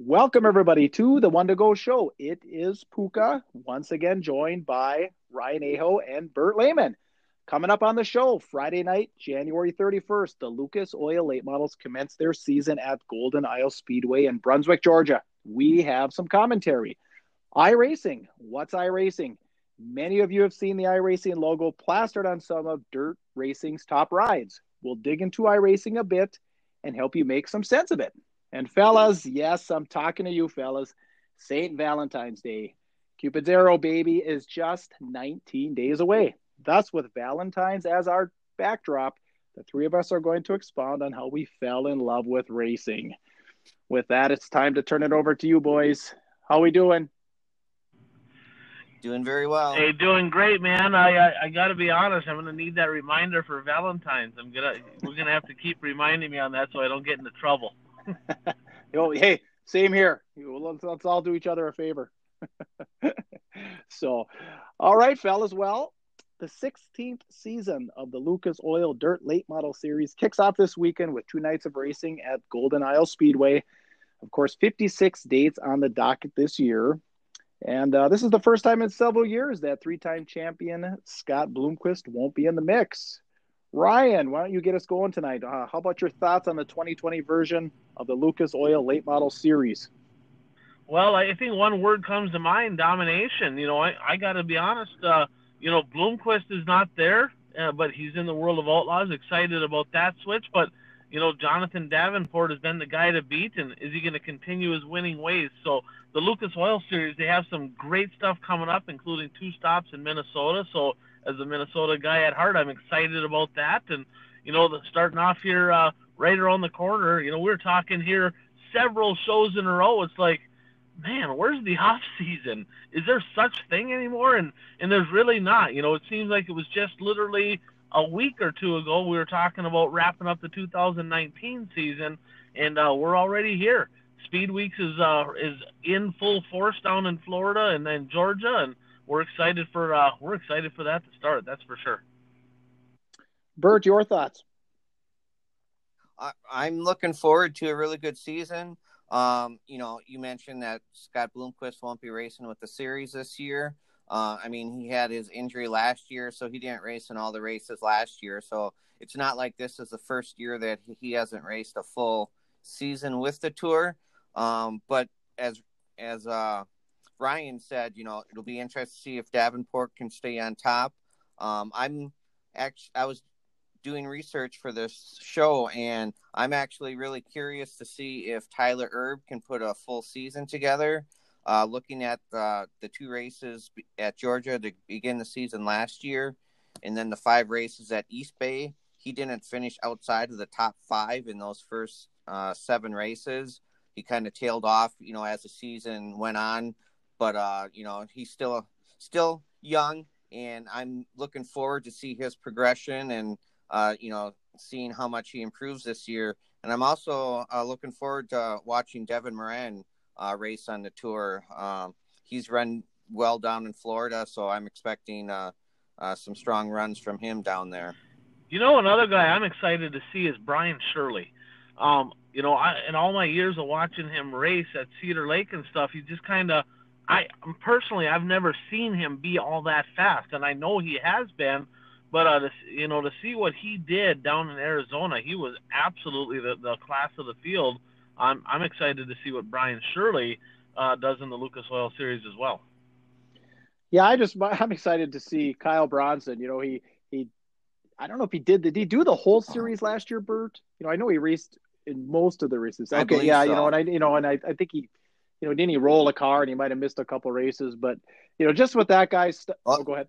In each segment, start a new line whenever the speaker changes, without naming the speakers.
Welcome, everybody, to the One to Go show. It is Puka, once again joined by Ryan Aho and Bert Lehman. Coming up on the show, Friday night, January 31st, the Lucas Oil Late Models commence their season at Golden Isle Speedway in Brunswick, Georgia. We have some commentary. iRacing. What's iRacing? Many of you have seen the iRacing logo plastered on some of Dirt Racing's top rides. We'll dig into iRacing a bit and help you make some sense of it. And fellas, yes, I'm talking to you fellas. St. Valentine's Day. Cupid's Arrow baby is just 19 days away. Thus, with Valentine's as our backdrop, the three of us are going to expound on how we fell in love with racing. With that, it's time to turn it over to you boys. How are we doing?
Doing very well.
Hey, doing great, man. I I, I got to be honest. I'm gonna need that reminder for Valentine's. I'm gonna we're gonna have to keep reminding me on that so I don't get into trouble.
hey, same here. Let's, let's all do each other a favor. so, all right, fellas. Well, the 16th season of the Lucas Oil Dirt Late Model Series kicks off this weekend with two nights of racing at Golden Isle Speedway. Of course, 56 dates on the docket this year. And uh, this is the first time in several years that three time champion Scott Bloomquist won't be in the mix. Ryan, why don't you get us going tonight? Uh, how about your thoughts on the 2020 version of the Lucas Oil Late Model Series?
Well, I think one word comes to mind: domination. You know, I, I got to be honest. Uh, you know, Bloomquist is not there, uh, but he's in the world of outlaws. Excited about that switch, but you know, Jonathan Davenport has been the guy to beat, and is he going to continue his winning ways? So the Lucas Oil Series, they have some great stuff coming up, including two stops in Minnesota. So as a Minnesota guy at heart, I'm excited about that. And you know, the, starting off here uh, right around the corner, you know, we're talking here several shows in a row. It's like, man, where's the off season? Is there such thing anymore? And and there's really not. You know, it seems like it was just literally a week or two ago we were talking about wrapping up the 2019 season, and uh, we're already here. Speed Weeks is uh, is in full force down in Florida and then Georgia, and we're excited for uh, we're excited for that to start. That's for sure.
Bert, your thoughts?
I'm looking forward to a really good season. Um, you know, you mentioned that Scott Bloomquist won't be racing with the series this year. Uh, I mean, he had his injury last year, so he didn't race in all the races last year. So it's not like this is the first year that he hasn't raced a full season with the tour. Um, but as as uh, Ryan said, you know, it'll be interesting to see if Davenport can stay on top. Um, I'm actually I was doing research for this show, and I'm actually really curious to see if Tyler Erb can put a full season together. Uh, looking at the, the two races at Georgia to begin the season last year, and then the five races at East Bay, he didn't finish outside of the top five in those first uh, seven races. He kind of tailed off, you know, as the season went on. But uh, you know, he's still still young, and I'm looking forward to see his progression and uh, you know, seeing how much he improves this year. And I'm also uh, looking forward to watching Devin Moran uh, race on the tour. Um, he's run well down in Florida, so I'm expecting uh, uh, some strong runs from him down there.
You know, another guy I'm excited to see is Brian Shirley. Um, you know, I, in all my years of watching him race at Cedar Lake and stuff, he just kind of, I personally, I've never seen him be all that fast, and I know he has been. But uh, to, you know, to see what he did down in Arizona, he was absolutely the, the class of the field I'm I'm excited to see what Brian Shirley uh, does in the Lucas Oil Series as well.
Yeah, I just I'm excited to see Kyle Bronson. You know, he he I don't know if he did did he do the whole series last year, Bert? You know, I know he raced in most of the races. Okay, yeah, so. you know, and I you know, and I, I think he you know, didn't he roll a car and he might have missed a couple races, but you know, just with that guy's st- oh, go ahead.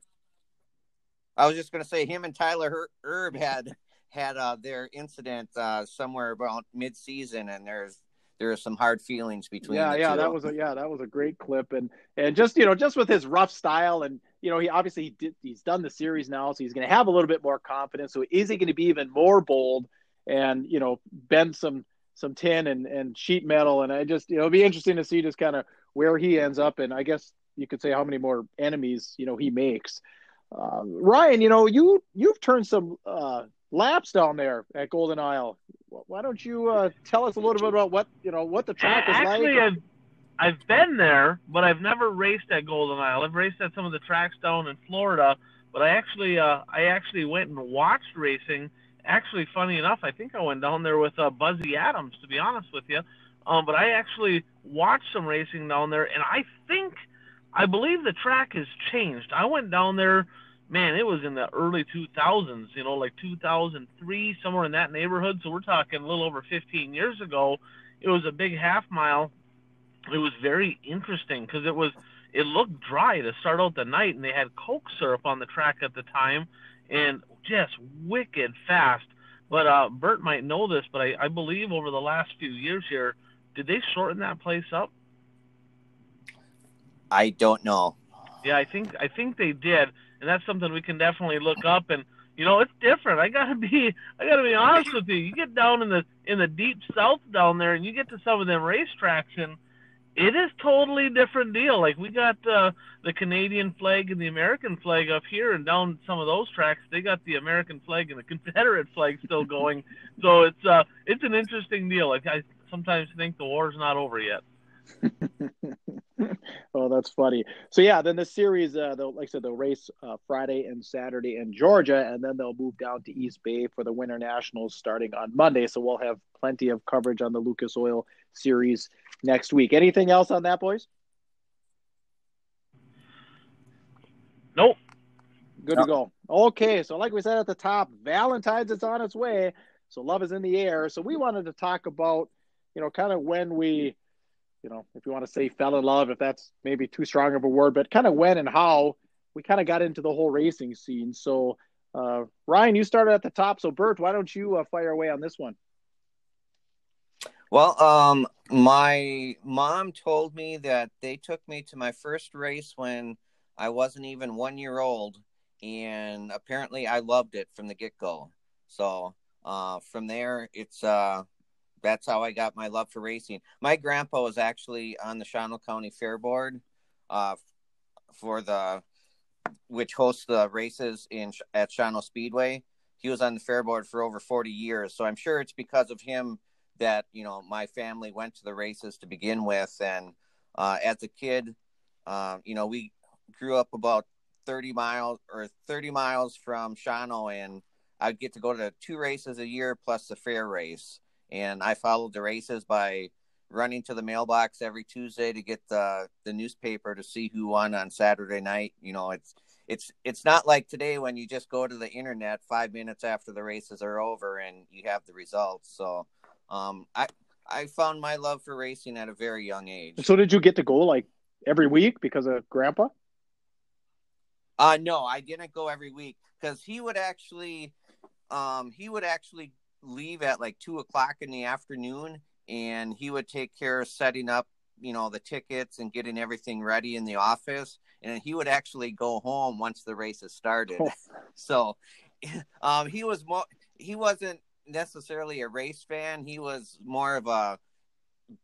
I was just going to say him and Tyler Erb had had uh, their incident uh, somewhere about mid-season, and there's there are some hard feelings between.
Yeah, yeah,
two.
that was a yeah, that was a great clip, and and just you know just with his rough style, and you know he obviously he did, he's done the series now, so he's going to have a little bit more confidence. So is he going to be even more bold and you know bend some some tin and and sheet metal? And I just you know it'll be interesting to see just kind of where he ends up, and I guess you could say how many more enemies you know he makes. Uh, Ryan, you know you you've turned some uh, laps down there at Golden Isle. Why don't you uh, tell us a little bit about what you know what the track is
Actually,
like?
I've, I've been there, but I've never raced at Golden Isle. I've raced at some of the tracks down in Florida, but I actually uh, I actually went and watched racing. Actually, funny enough, I think I went down there with uh, Buzzy Adams. To be honest with you, um, but I actually watched some racing down there, and I think I believe the track has changed. I went down there man, it was in the early 2000s, you know, like 2003, somewhere in that neighborhood. So we're talking a little over 15 years ago. It was a big half mile. It was very interesting because it was it looked dry to start out the night, and they had Coke syrup on the track at the time, and just wicked fast. But uh, Bert might know this, but I, I believe over the last few years here, did they shorten that place up?
I don't know.
Yeah, I think I think they did and that's something we can definitely look up. And you know, it's different. I gotta be, I gotta be honest with you. You get down in the in the deep south down there, and you get to some of them racetracks, and it is totally different deal. Like we got uh, the Canadian flag and the American flag up here, and down some of those tracks, they got the American flag and the Confederate flag still going. so it's uh, it's an interesting deal. Like I sometimes think the war's not over yet.
oh, that's funny. So yeah, then the series, uh, they'll like I said, they'll race uh, Friday and Saturday in Georgia, and then they'll move down to East Bay for the Winter Nationals starting on Monday. So we'll have plenty of coverage on the Lucas Oil Series next week. Anything else on that, boys?
Nope.
Good to go. Okay, so like we said at the top, Valentine's is on its way, so love is in the air. So we wanted to talk about, you know, kind of when we you know, if you want to say fell in love, if that's maybe too strong of a word, but kind of when and how we kind of got into the whole racing scene. So, uh, Ryan, you started at the top. So, Bert, why don't you uh, fire away on this one?
Well, um, my mom told me that they took me to my first race when I wasn't even one year old, and apparently I loved it from the get go. So, uh, from there, it's uh, that's how I got my love for racing. My grandpa was actually on the Shawano County Fair Board, uh, for the which hosts the races in at Shawano Speedway. He was on the fair board for over 40 years, so I'm sure it's because of him that you know my family went to the races to begin with. And uh, as a kid, uh, you know, we grew up about 30 miles or 30 miles from Shawano, and I'd get to go to two races a year plus the fair race and I followed the races by running to the mailbox every Tuesday to get the the newspaper to see who won on Saturday night. You know, it's it's it's not like today when you just go to the internet five minutes after the races are over and you have the results. So, um, I I found my love for racing at a very young age.
So, did you get to go like every week because of Grandpa?
Uh no, I didn't go every week because he would actually, um, he would actually leave at like two o'clock in the afternoon and he would take care of setting up you know the tickets and getting everything ready in the office and he would actually go home once the races started oh. so um he was more he wasn't necessarily a race fan he was more of a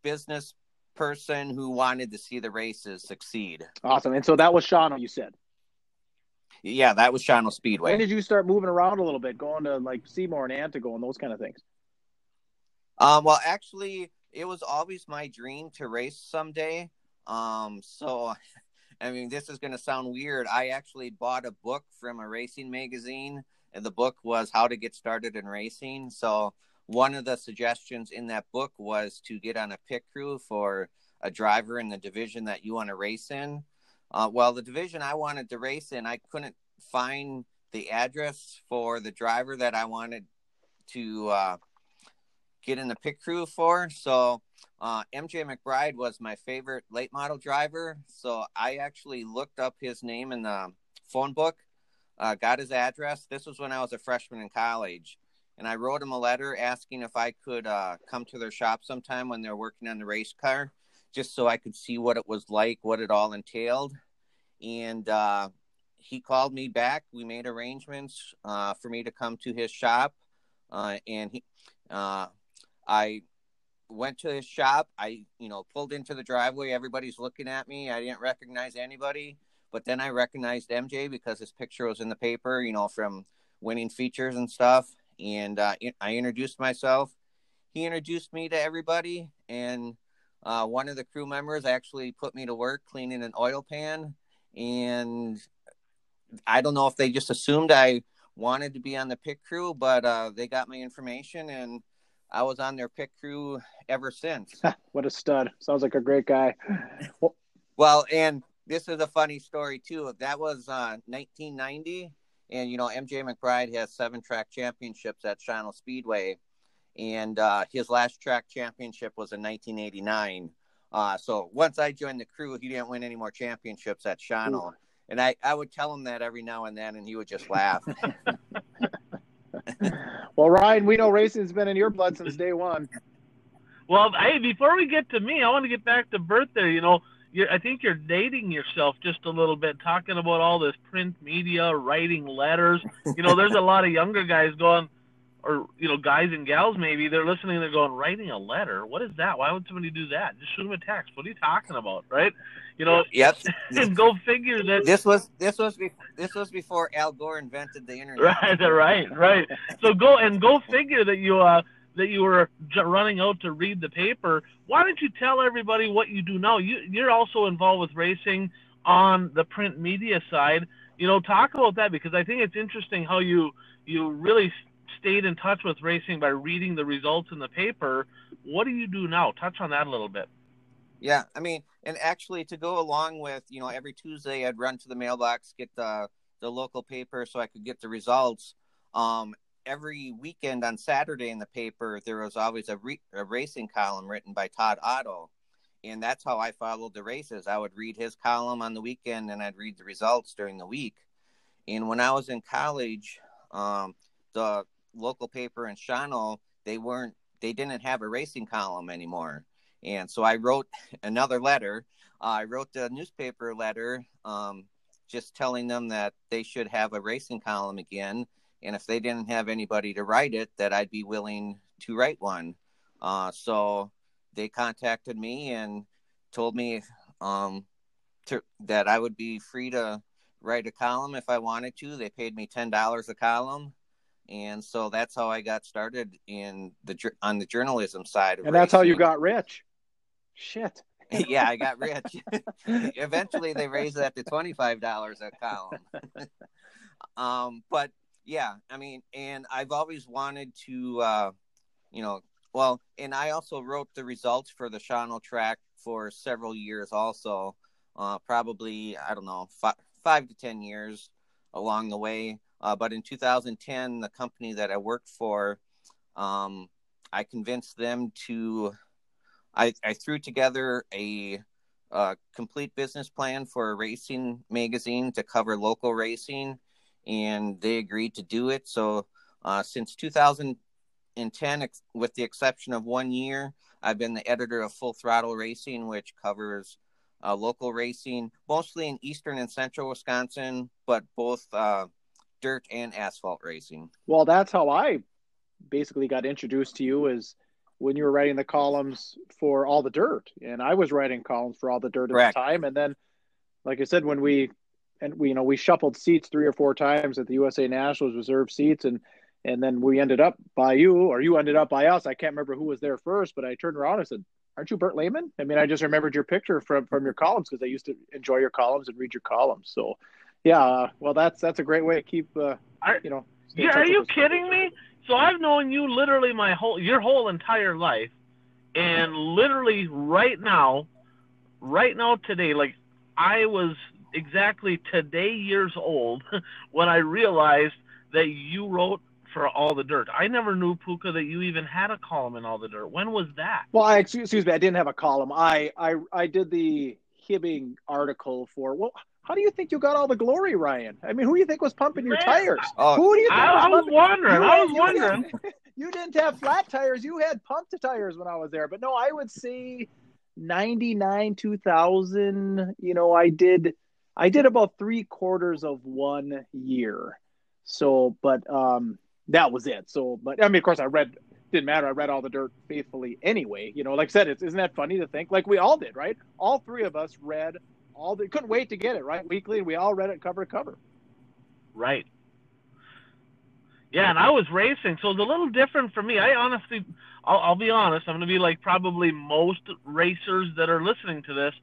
business person who wanted to see the races succeed
awesome and so that was Shawano you said
yeah, that was Shawano Speedway.
When did you start moving around a little bit, going to like Seymour and Antigo and those kind of things?
Um, well, actually, it was always my dream to race someday. Um, so, I mean, this is going to sound weird. I actually bought a book from a racing magazine, the book was How to Get Started in Racing. So, one of the suggestions in that book was to get on a pit crew for a driver in the division that you want to race in. Uh, well, the division I wanted to race in, I couldn't find the address for the driver that I wanted to uh, get in the pit crew for. So uh, MJ McBride was my favorite late model driver. So I actually looked up his name in the phone book, uh, got his address. This was when I was a freshman in college. And I wrote him a letter asking if I could uh, come to their shop sometime when they're working on the race car, just so I could see what it was like, what it all entailed and uh, he called me back. We made arrangements uh, for me to come to his shop, uh, and he, uh, I went to his shop. I, you know, pulled into the driveway. Everybody's looking at me. I didn't recognize anybody, but then I recognized MJ because his picture was in the paper, you know, from winning features and stuff. and uh, I introduced myself. He introduced me to everybody, and uh, one of the crew members actually put me to work cleaning an oil pan. And I don't know if they just assumed I wanted to be on the pit crew, but uh, they got my information, and I was on their pit crew ever since.
what a stud! Sounds like a great guy.
Well, well and this is a funny story too. That was uh, 1990 and you know, MJ McBride has seven track championships at Shawano Speedway, and uh, his last track championship was in 1989. Uh, so once I joined the crew, he didn't win any more championships at Shawano. And I, I would tell him that every now and then, and he would just laugh.
well, Ryan, we know racing's been in your blood since day one.
Well, hey, before we get to me, I want to get back to birthday. You know, you're, I think you're dating yourself just a little bit, talking about all this print media, writing letters. You know, there's a lot of younger guys going, or you know, guys and gals maybe they're listening. They're going, writing a letter. What is that? Why would somebody do that? Just shoot them a text. What are you talking about, right? You know.
Yep.
and go figure that
this was this was be, this was before Al Gore invented the internet.
Right. Right. Right. So go and go figure that you uh that you were running out to read the paper. Why don't you tell everybody what you do now? You, you're also involved with racing on the print media side. You know, talk about that because I think it's interesting how you you really stayed in touch with racing by reading the results in the paper. What do you do now? Touch on that a little bit.
Yeah, I mean, and actually to go along with, you know, every Tuesday I'd run to the mailbox, get the the local paper so I could get the results. Um, every weekend on Saturday in the paper, there was always a, re- a racing column written by Todd Otto. And that's how I followed the races. I would read his column on the weekend and I'd read the results during the week. And when I was in college, um, the local paper in Shawano, they weren't, they didn't have a racing column anymore. And so I wrote another letter. Uh, I wrote the newspaper letter um, just telling them that they should have a racing column again and if they didn't have anybody to write it, that I'd be willing to write one. Uh, so they contacted me and told me um, to, that I would be free to write a column if I wanted to. They paid me ten dollars a column, and so that's how I got started in the on the journalism side.
and that's
racing.
how you got rich. Shit.
yeah, I got rich. Eventually, they raised that to twenty five dollars a column. um, but yeah, I mean, and I've always wanted to, uh, you know, well, and I also wrote the results for the Shawano track for several years, also, uh, probably I don't know five, five to ten years along the way. Uh, but in 2010, the company that I worked for, um, I convinced them to. I, I threw together a, a complete business plan for a racing magazine to cover local racing and they agreed to do it. So uh, since 2010, with the exception of one year, I've been the editor of Full Throttle Racing, which covers uh, local racing, mostly in eastern and central Wisconsin, but both uh, dirt and asphalt racing.
Well, that's how I basically got introduced to you is when you were writing the columns for all the dirt and i was writing columns for all the dirt at Correct. the time and then like i said when we and we you know we shuffled seats three or four times at the USA Nationals reserve seats and and then we ended up by you or you ended up by us. I can't remember who was there first, but I turned around and said, "Aren't you Bert Lehman?" I mean, I just remembered your picture from from your columns because I used to enjoy your columns and read your columns. So, yeah, uh, well, that's that's a great way to keep uh, you know.
Yeah, are you kidding me? So I've known you literally my whole your whole entire life, and literally right now, right now today, like I was exactly today years old when I realized that you wrote for all the dirt. I never knew Puka that you even had a column in all the dirt. When was that?
Well, I excuse me, I didn't have a column. I I I did the Hibbing article for well. How do you think you got all the glory, Ryan? I mean, who do you think was pumping your tires?
Oh, who do you think I, was, I was wondering. I was wondering.
Didn't, you didn't have flat tires. You had pumped tires when I was there. But no, I would say 99, 2000. You know, I did I did about three quarters of one year. So, but um, that was it. So, but I mean, of course, I read. Didn't matter. I read all the dirt faithfully anyway. You know, like I said, it's, isn't that funny to think? Like we all did, right? All three of us read all the. Couldn't wait to get it right weekly, and we all read it cover to cover.
Right. Yeah, and I was racing, so it's a little different for me. I honestly, I'll, I'll be honest, I'm going to be like probably most racers that are listening to this.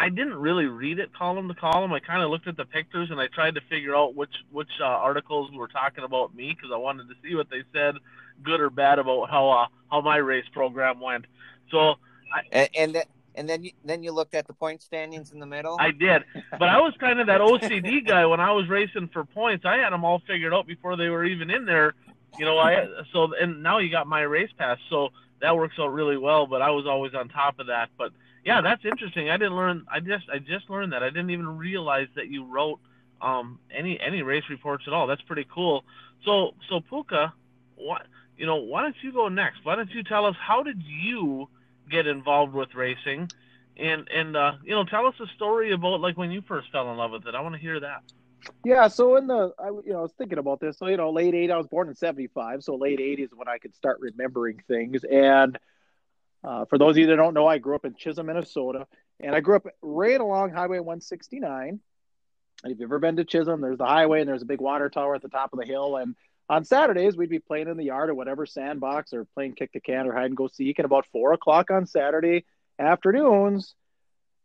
I didn't really read it column to column. I kind of looked at the pictures and I tried to figure out which which uh, articles were talking about me because I wanted to see what they said, good or bad, about how uh, how my race program went. So,
I, and, and and then you, then you looked at the point standings in the middle.
I did, but I was kind of that OCD guy when I was racing for points. I had them all figured out before they were even in there. You know, I so and now you got my race pass, so that works out really well. But I was always on top of that. But yeah, that's interesting. I didn't learn. I just I just learned that. I didn't even realize that you wrote um, any any race reports at all. That's pretty cool. So so Puka, what you know? Why don't you go next? Why don't you tell us how did you get involved with racing? And and uh, you know, tell us a story about like when you first fell in love with it. I want to hear that.
Yeah, so in the I you know I was thinking about this. So you know, late '80s. I was born in '75, so late '80s when I could start remembering things and uh, for those of you that don't know, I grew up in Chisholm, Minnesota, and I grew up right along Highway 169. And if you've ever been to Chisholm, there's the highway and there's a big water tower at the top of the hill. And on Saturdays, we'd be playing in the yard or whatever sandbox or playing kick the can or hide and go seek. And about four o'clock on Saturday afternoons,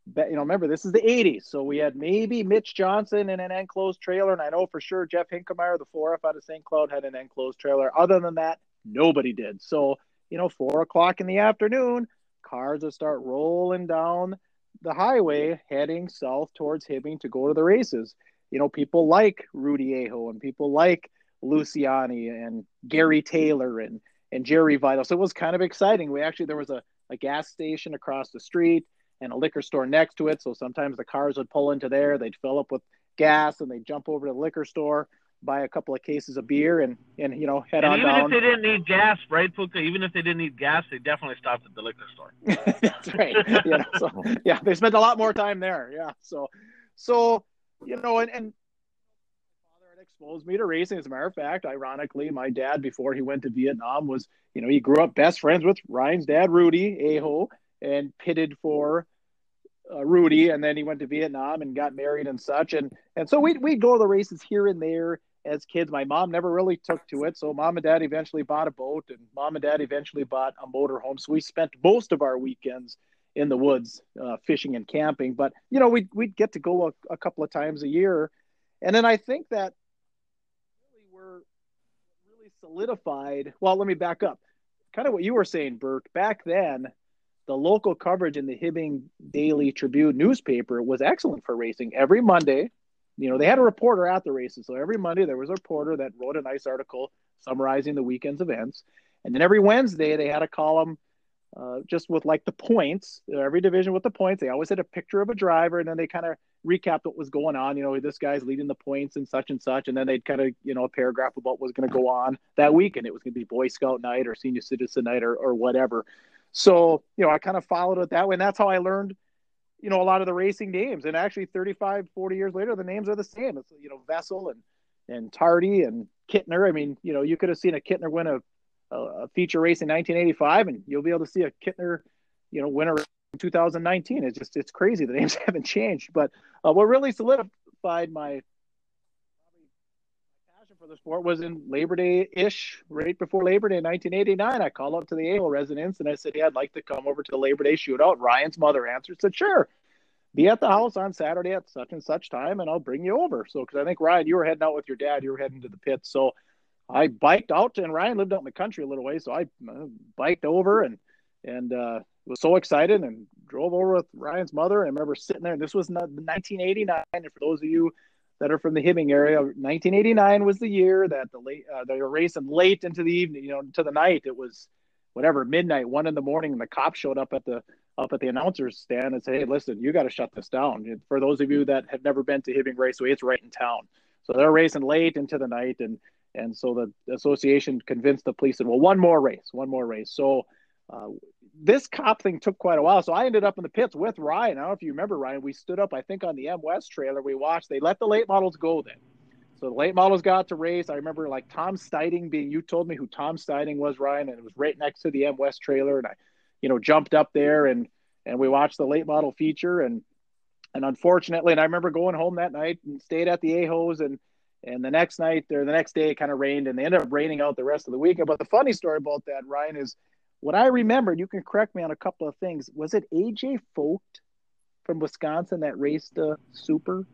but you know, remember this is the 80s, so we had maybe Mitch Johnson in an enclosed trailer, and I know for sure Jeff Hinkemeyer, the 4F out of St. Cloud, had an enclosed trailer. Other than that, nobody did. So you know, four o'clock in the afternoon, cars would start rolling down the highway heading south towards Hibbing to go to the races. You know, people like Rudy Aho and people like Luciani and Gary Taylor and and Jerry Vital. So it was kind of exciting. We actually there was a, a gas station across the street and a liquor store next to it. So sometimes the cars would pull into there, they'd fill up with gas and they'd jump over to the liquor store buy a couple of cases of beer and and you know head
and
on
even
down.
if they didn't need gas, right, Puka? Even if they didn't need gas, they definitely stopped at the liquor store.
That's right. Yeah. So yeah, they spent a lot more time there. Yeah. So so you know, and, and my father had exposed me to racing. As a matter of fact, ironically, my dad before he went to Vietnam was you know he grew up best friends with Ryan's dad, Rudy Aho, and pitted for uh, Rudy, and then he went to Vietnam and got married and such. And and so we we'd go to the races here and there as kids. My mom never really took to it. So mom and dad eventually bought a boat and mom and dad eventually bought a motor home. So we spent most of our weekends in the woods uh, fishing and camping. But, you know, we'd, we'd get to go a, a, couple of times a year. And then I think that really were really solidified. Well, let me back up. Kind of what you were saying, Burke. Back then, the local coverage in the Hibbing Daily Tribune newspaper was excellent for racing. Every Monday, you know, they had a reporter at the races. So every Monday there was a reporter that wrote a nice article summarizing the weekend's events. And then every Wednesday they had a column uh, just with like the points, every division with the points. They always had a picture of a driver and then they kind of recapped what was going on. You know, this guy's leading the points and such and such. And then they'd kind of, you know, a paragraph about what was going to go on that weekend. It was going to be Boy Scout night or senior citizen night or, or whatever. So, you know, I kind of followed it that way. And that's how I learned you know a lot of the racing names. And actually 35 40 years later the names are the same. It's you know vessel and and tardy and kittner. I mean you know you could have seen a kittner win a, a, feature race in 1985 and you'll be able to see a kittner you know winner in 2019 it's just it's crazy. The names haven't changed. But uh, what really solidified my for the sport was in Labor Day ish, right before Labor Day in 1989. I called up to the Aho residence and I said, Yeah, I'd like to come over to the Labor Day shootout. Ryan's mother answered, said, Sure, be at the house on Saturday at such and such time and I'll bring you over. So, because I think, Ryan, you were heading out with your dad, you were heading to the pits. So I biked out, and Ryan lived out in the country a little way. So I uh, biked over and, and, uh, was so excited and drove over with Ryan's mother. And I remember sitting there, and this was 1989. And for those of you that are from the Hibbing area. 1989 was the year that the late uh, they were racing late into the evening, you know, into the night. It was whatever midnight, one in the morning, and the cops showed up at the up at the announcer's stand and said, "Hey, listen, you got to shut this down." For those of you that have never been to Hibbing Raceway, it's right in town. So they're racing late into the night, and and so the association convinced the police, and well, one more race, one more race. So uh, this cop thing took quite a while. So I ended up in the pits with Ryan. I don't know if you remember, Ryan. We stood up, I think, on the M West trailer. We watched. They let the late models go then. So the late models got to race. I remember like Tom Stiding being. You told me who Tom Stiding was, Ryan, and it was right next to the M West trailer. And I, you know, jumped up there and and we watched the late model feature. And and unfortunately, and I remember going home that night and stayed at the Ahos and And the next night or the next day, it kind of rained, and they ended up raining out the rest of the weekend. But the funny story about that, Ryan, is what I remembered. You can correct me on a couple of things. Was it AJ Focht from Wisconsin that raced the Super?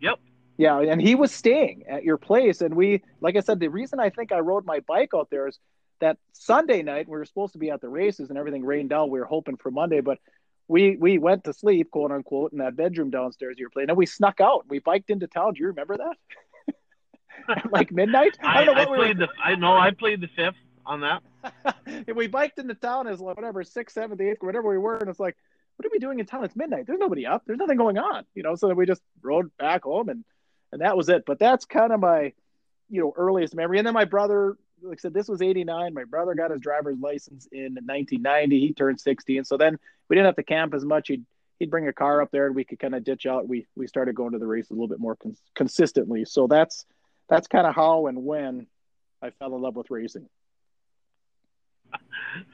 Yep.
Yeah, and he was staying at your place, and we, like I said, the reason I think I rode my bike out there is that Sunday night we were supposed to be at the races, and everything rained out. We were hoping for Monday, but we we went to sleep, quote unquote, in that bedroom downstairs you were playing, and we snuck out. We biked into town. Do you remember that? like midnight.
I, I, I played were... the. I know I played the fifth on that.
we biked into town as like whatever sixth, seventh, eighth, whatever we were, and it's like, what are we doing in town? It's midnight. There's nobody up. There's nothing going on. You know, so then we just rode back home and and that was it. But that's kind of my, you know, earliest memory. And then my brother, like I said, this was '89. My brother got his driver's license in 1990. He turned 60, and so then we didn't have to camp as much. He'd he'd bring a car up there, and we could kind of ditch out. We we started going to the races a little bit more cons- consistently. So that's that's kind of how and when I fell in love with racing.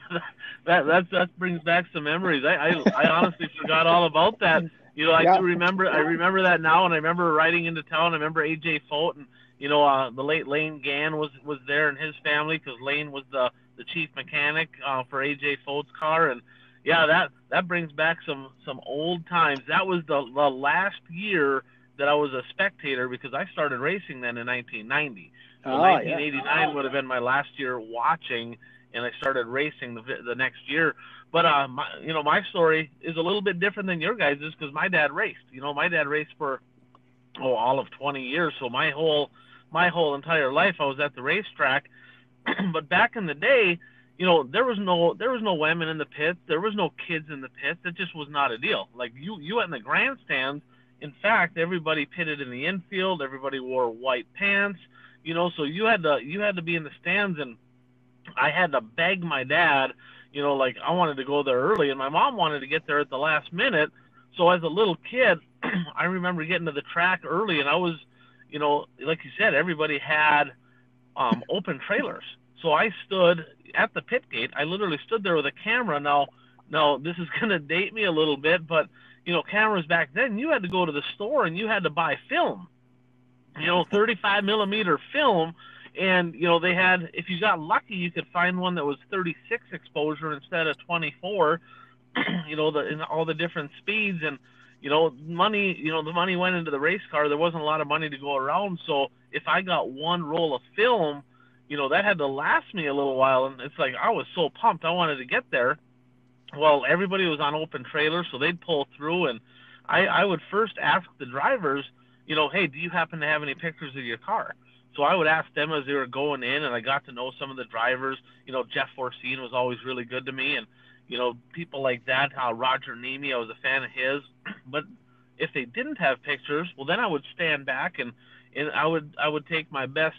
that that that brings back some memories. I I, I honestly forgot all about that. You know, I yeah. do remember. I remember that now, and I remember riding into town. I remember AJ Focht, and you know, uh, the late Lane Gann was was there and his family because Lane was the the chief mechanic uh, for AJ Focht's car, and yeah, that that brings back some some old times. That was the the last year that I was a spectator because I started racing then in 1990. So oh, 1989 yeah. would have been my last year watching, and I started racing the the next year. But uh, my, you know, my story is a little bit different than your guys's because my dad raced. You know, my dad raced for oh all of 20 years. So my whole my whole entire life I was at the racetrack. but back in the day, you know, there was no there was no women in the pits. There was no kids in the pits. It just was not a deal. Like you you went in the grandstands. In fact, everybody pitted in the infield. Everybody wore white pants. You know, so you had to you had to be in the stands, and I had to beg my dad you know, like I wanted to go there early, and my mom wanted to get there at the last minute. So as a little kid, I remember getting to the track early, and I was, you know, like you said, everybody had um, open trailers. So I stood at the pit gate. I literally stood there with a camera. Now, now this is going to date me a little bit, but you know, cameras back then, you had to go to the store and you had to buy film. You know, 35 millimeter film and you know they had if you got lucky you could find one that was 36 exposure instead of 24 you know the in all the different speeds. And you know money you know the money went into the race car. There wasn't a lot of money to go around. So if i got one roll of film you know that had to last me a little while. And it's like i was so pumped. I wanted to get there. Well everybody was on open trailers so they'd pull through. And i i would first ask the drivers you know hey do you happen to have any pictures of your car so I would ask them as they were going in, and I got to know some of the drivers. You know, Jeff Forseen was always really good to me, and you know, people like that. Uh, Roger Nemi, I was a fan of his. But if they didn't have pictures, well, then I would stand back and and I would I would take my best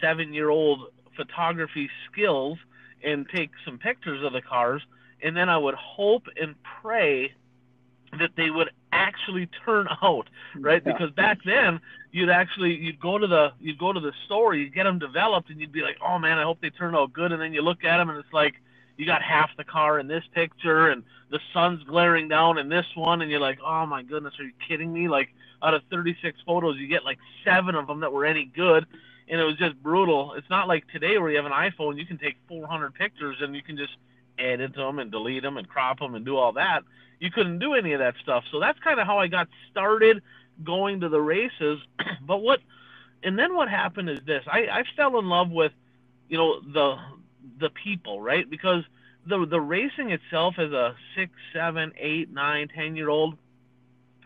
seven-year-old photography skills and take some pictures of the cars, and then I would hope and pray that they would actually turn out, right? Yeah. Because back then you'd actually you'd go to the you'd go to the store, you'd get them developed, and you'd be like, oh man, I hope they turn out good. And then you look at them, and it's like you got half the car in this picture, and the sun's glaring down in this one, and you're like, oh my goodness, are you kidding me? Like out of 36 photos, you get like seven of them that were any good. And it was just brutal. It's not like today where you have an iPhone, you can take 400 pictures and you can just edit them and delete them and crop them and do all that you couldn't do any of that stuff. So that's kind of how I got started going to the races. but what, and then what happened is this: I, I fell in love with, you know, the the people, right? Because the the racing itself as a six, seven, eight, nine, ten year old,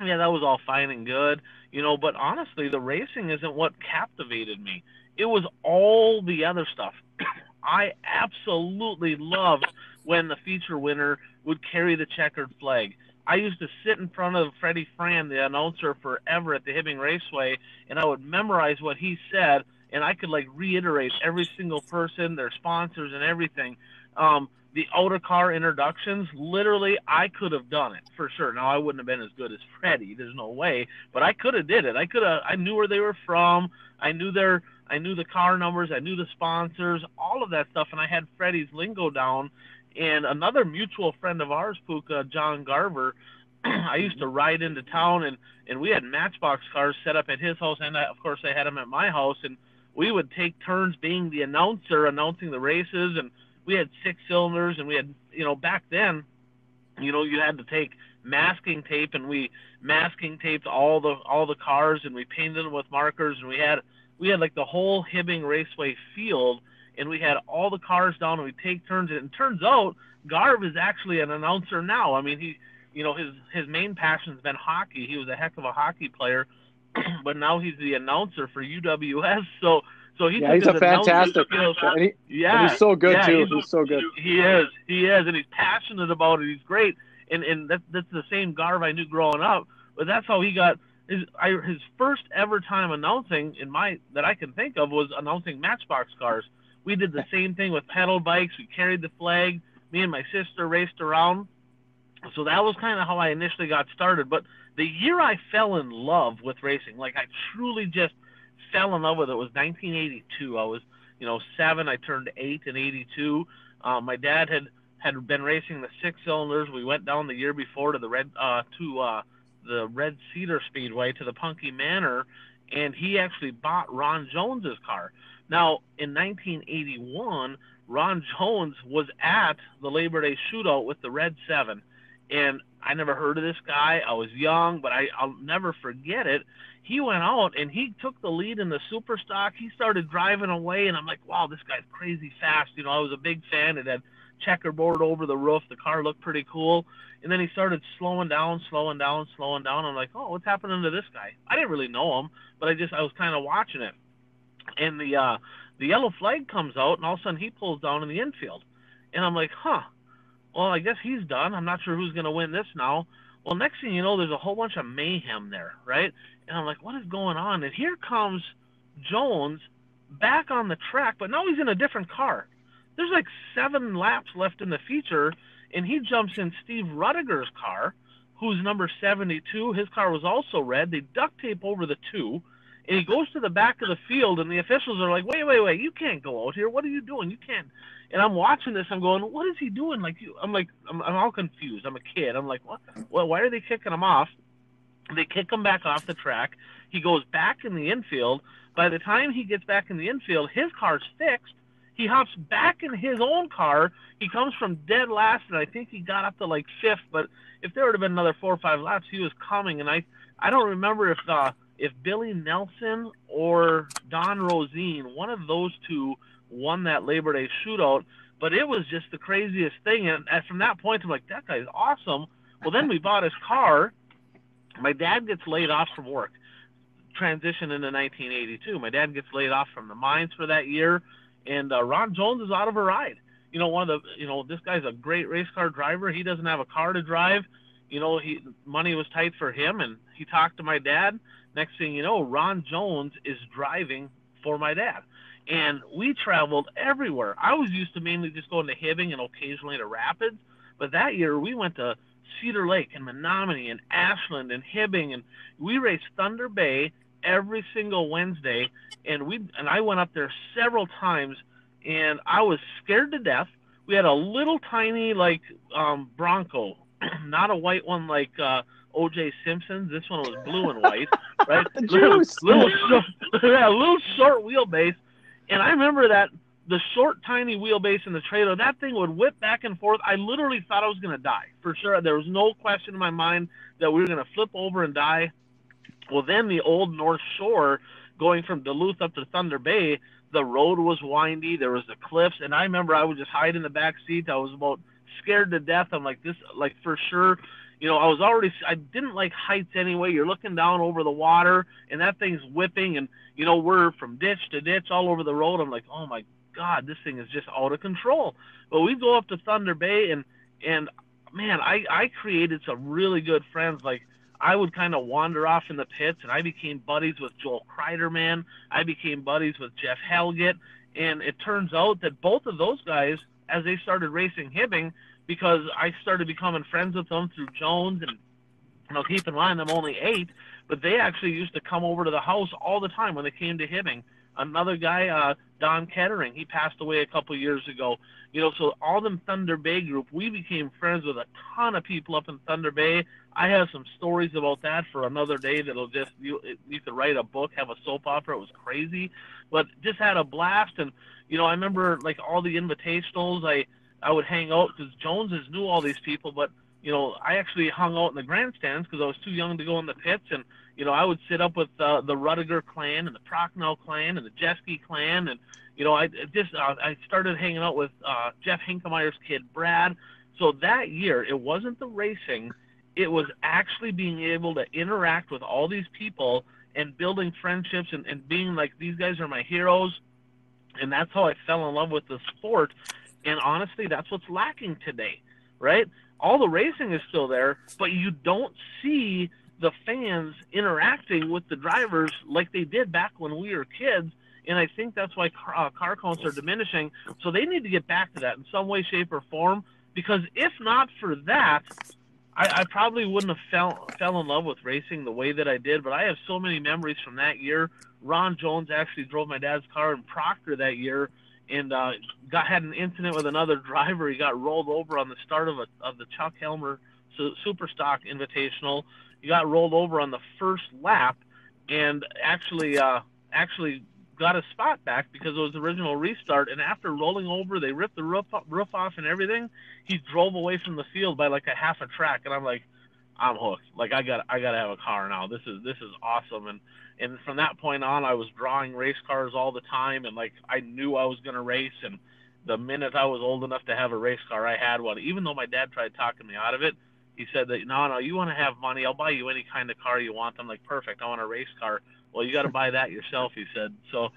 yeah, that was all fine and good, you know. But honestly, the racing isn't what captivated me. It was all the other stuff. I absolutely loved when the feature winner would carry the checkered flag. I used to sit in front of Freddie Fran, the announcer forever at the Hibbing Raceway, and I would memorize what he said, and I could like reiterate every single person, their sponsors, and everything. Um, the outer car introductions, literally, I could have done it for sure. Now I wouldn't have been as good as Freddie. There's no way, but I could have did it. I could have. I knew where they were from. I knew their. I knew the car numbers. I knew the sponsors. All of that stuff, and I had Freddie's lingo down and another mutual friend of ours, Puka, John Garver, I used to ride into town and and we had Matchbox cars set up at his house, and I, of course I had them at my house, and we would take turns being the announcer, announcing the races, and we had six cylinders, and we had you know back then, you know you had to take masking tape, and we masking taped all the all the cars, and we painted them with markers, and we had we had like the whole Hibbing Raceway field, and we had all the cars down, and we take turns, and it turns out Garv is actually an announcer now. I mean he you know his his main passion's been hockey. He was a heck of a hockey player, but now he's the announcer for UWS. So so he
yeah, he's a fantastic.
And
he, yeah, and he's so good
yeah,
too.
He's,
he's, so good.
He is. He is, and he's passionate about it. He's great, and and that, that's the same Garv I knew growing up. But that's how he got his I, his first ever time announcing in my that I can think of was announcing Matchbox cars. We did the same thing with pedal bikes. We carried the flag. Me and my sister raced around so that was kind of how I initially got started. But the year I fell in love with racing, like I truly just fell in love with it, was 1982. I was, you know, seven. I turned eight in '82. Um, my dad had had been racing the six cylinders. We went down the year before to the red uh, to uh, the Red Cedar Speedway to the Punky Manor, and he actually bought Ron Jones's car. Now in 1981, Ron Jones was at the Labor Day Shootout with the Red Seven and I never heard of this guy. I was young, but I, I'll never forget it. He went out and he took the lead in the super stock. He started driving away, and I'm like, wow, this guy's crazy fast. You know, I was a big fan. It had checkerboard over the roof. The car looked pretty cool. And then he started slowing down, slowing down, slowing down. I'm like, oh, what's happening to this guy? I didn't really know him, but I just I was kind of watching it. And the uh, the yellow flag comes out, and all of a sudden he pulls down in the infield, and I'm like, huh well, I guess he's done. I'm not sure who's going to win this now. Well, next thing you know, there's a whole bunch of mayhem there, right? And I'm like, what is going on? And here comes Jones back on the track, but now he's in a different car. There's like seven laps left in the feature, and he jumps in Steve Rudiger's car, who's number 72. His car was also red. They duct tape over the two, and he goes to the back of the field, and the officials are like, wait, wait, wait, you can't go out here. What are you doing? You can't and I'm watching this. I'm going, what is he doing? Like, you, I'm like, I'm, I'm all confused. I'm a kid. I'm like, what? Well, why are they kicking him off? They kick him back off the track. He goes back in the infield. By the time he gets back in the infield, his car's fixed. He hops back in his own car. He comes from dead last, and I think he got up to like fifth. But if there would have been another four or five laps, he was coming. And I, I don't remember if uh, if Billy Nelson or Don Rosine, one of those two won that Labor Day shootout. But it was just the craziest thing. And, from that point, I'm like, that guy's awesome. Well, then we bought his car. My dad gets laid off from work. Transition into 1982. My dad gets laid off from the mines for that year, and uh, Ron Jones is out of a ride. You know, one of the, you know, this guy's a great race car driver. He doesn't have a car to drive. You know, he money was tight for him, and he talked to my dad. Next thing you know, Ron Jones is driving for my dad. And we traveled everywhere. I was used to mainly just going to Hibbing and occasionally to Rapids, but that year we went to Cedar Lake and Menominee and Ashland and Hibbing, and we raced Thunder Bay every single Wednesday, and we and I went up there several times, and I was scared to death. We had a little tiny like um, Bronco, not a white one like uh, O.J. Simpson's. This one was blue and white, right? little, little short, yeah, little short wheelbase and I remember that the short, tiny wheelbase in the trailer, that thing would whip back and forth. I literally thought I was going to die for sure. There was no question in my mind that we were going to flip over and die. Well, then the old North Shore, going from Duluth up to Thunder Bay, the road was windy. There was the cliffs, and I remember I would just hide in the back seat. I was about scared to death. I'm like this, like for sure. You know, I was already. I didn't like heights anyway. You're looking down over the water, and that thing's whipping, and you know, we're from ditch to ditch all over the road. I'm like, oh my God, this thing is just out of control. But we go up to Thunder Bay and, and man, I, I created some really good friends. Like I would kind of wander off in the pits and I became buddies with Joel Kreiderman. I became buddies with Jeff Helget. And it turns out that both of those guys, as they started racing Hibbing, because I started becoming friends with them through Jones and you know, keep in mind I'm only eight, but they actually used to come over to the house all the time when they came to Hibbing. Another guy, uh, Don Kettering, he passed away a couple years ago. You know, so all them Thunder Bay group, we became friends with a ton of people up in Thunder Bay. I have some stories about that for another day that'll just you you could write a book, have a soap opera. It was crazy, but just had a blast. And you know, I remember like all the invitationals. I I would hang out because Joneses knew all these people, but you know, I actually hung out in the grandstands because I was too young to go in the pits, and you know, I would sit up with uh, the Rudiger clan and the Prochnow clan and the Jeske clan, and you know, I just uh, I started hanging out with uh, Jeff Hinkemeyer's kid Brad. So that year, it wasn't the racing; it was actually being able to interact with all these people and building friendships and, and being like these guys are my heroes, and that's how I fell in love with the sport. And honestly, that's what's lacking today, right? all the racing is still there, but you don't see the fans interacting with the drivers like they did back when we were kids. And I think that's why car, uh, car are diminishing. So they need to get back to that in some way, shape, or form. Because if not for that, I, I probably wouldn't have fell fell in love with racing the way that I did. But I have so many memories from that year. Ron Jones actually drove my dad's car in Proctor that year, and uh, got had an incident with another driver. He got rolled over on the start of a of the Chuck Helmer Super Stock Invitational. He got rolled over on the first lap, and actually uh, actually got a spot back because it was the original restart. And after rolling over, they ripped the roof roof off and everything. He drove away from the field by like a half a track, and I'm like, I'm hooked. Like I got I got to have a car now. This is this is awesome. And and from that point on, I was drawing race cars all the time, and like I knew I was gonna race. And the minute I was old enough to have a race car, I had one. Even though my dad tried talking me out of it, he said that no, no, you want to have money, I'll buy you any kind of car you want. I'm like, perfect. I want a race car. Well, you got to buy that yourself, he said. So,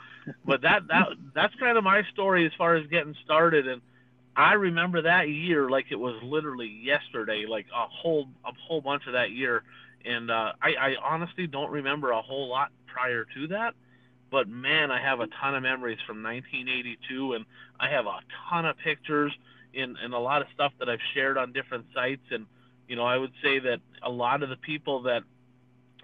but that that that's kind of my story as far as getting started. And I remember that year like it was literally yesterday, like a whole a whole bunch of that year and uh, I, I honestly don't remember a whole lot prior to that. But man, I have a ton of memories from 1982, and I have a ton of pictures and, and a lot of stuff that I've shared on different sites. And you know, I would say that a lot of the people that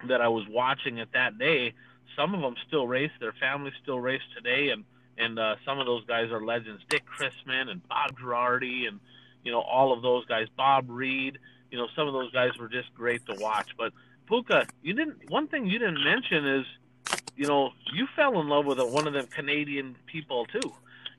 that I was watching at that day, some of them still race. Their families still race today, and and uh, some of those guys are legends. Dick Chrisman and Bob Girardi, and you know all of those guys. Bob Reed you know, some of those guys were just great to watch. But Puka, you didn't. One thing you didn't mention is, you know, you fell in love with a, one of them Canadian people too.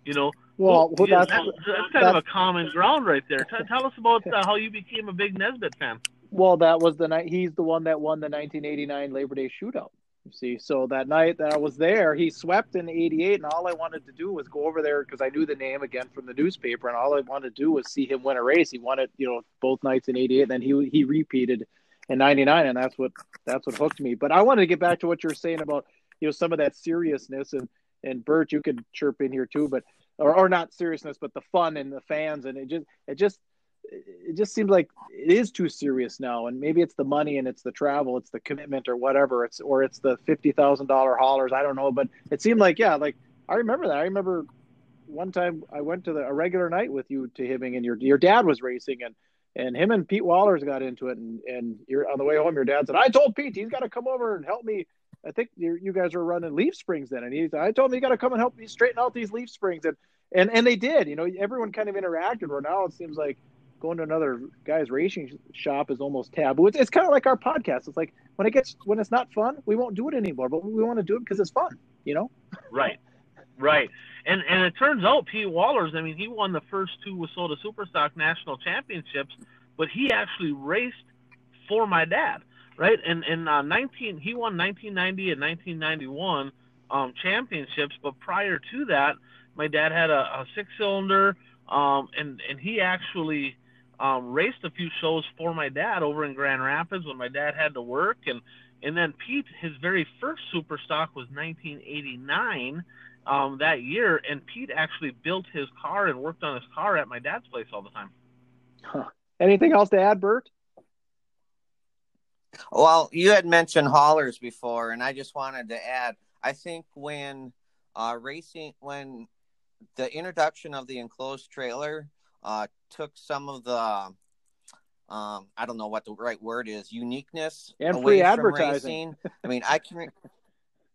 You know,
well, well that's,
that's, that's, kind that's, of a common ground right there. T- tell us about uh, how you became a big Nesbitt fan.
Well, that was the night. He's the one that won the 1989 Labor Day Shootout. You see, so that night that I was there, he swept in '88, and all I wanted to do was go over there because I knew the name again from the newspaper, and all I wanted to do was see him win a race. He won it, you know, both nights in '88, and then he he repeated in '99, and that's what that's what hooked me. But I wanted to get back to what you're saying about you know some of that seriousness, and and Bert, you could chirp in here too, but or or not seriousness, but the fun and the fans, and it just it just it just seems like it is too serious now and maybe it's the money and it's the travel it's the commitment or whatever it's or it's the $50000 haulers i don't know but it seemed like yeah like i remember that. I remember one time i went to the, a regular night with you to Hibbing and your your dad was racing and and him and pete wallers got into it and and you're on the way home your dad said i told pete he's got to come over and help me. I think you guys were running leaf springs then and he i told him you got to come and help me straighten out these leaf springs and and and they did you know everyone kind of interacted where now it seems like going to another guy's racing shop is almost taboo. It's, it's kind of like our podcast. It's like when it gets when it's not fun, we won't do it anymore. But we want to do it because it's fun, you know.
Right, right. And and it turns out Pete Wallers. I mean, he won the first two WISSOTA Superstock National Championships, but he actually raced for my dad, right? And in uh, 19, he won 1990 and 1991 um, championships. But prior to that, my dad had a, a six cylinder. Um, and and he actually um, raced a few shows for my dad over in Grand Rapids when my dad had to work, and and then Pete, his very first super stock was 1989 um, that year, and Pete actually built his car and worked on his car at my dad's place all the time.
Huh. Anything else to add, Bert?
Well, you had mentioned haulers before, and I just wanted to add. I think when uh, racing, when the introduction of the enclosed trailer uh, took some of the um, I don't know what the right word is uniqueness
and free advertising.
I mean, I can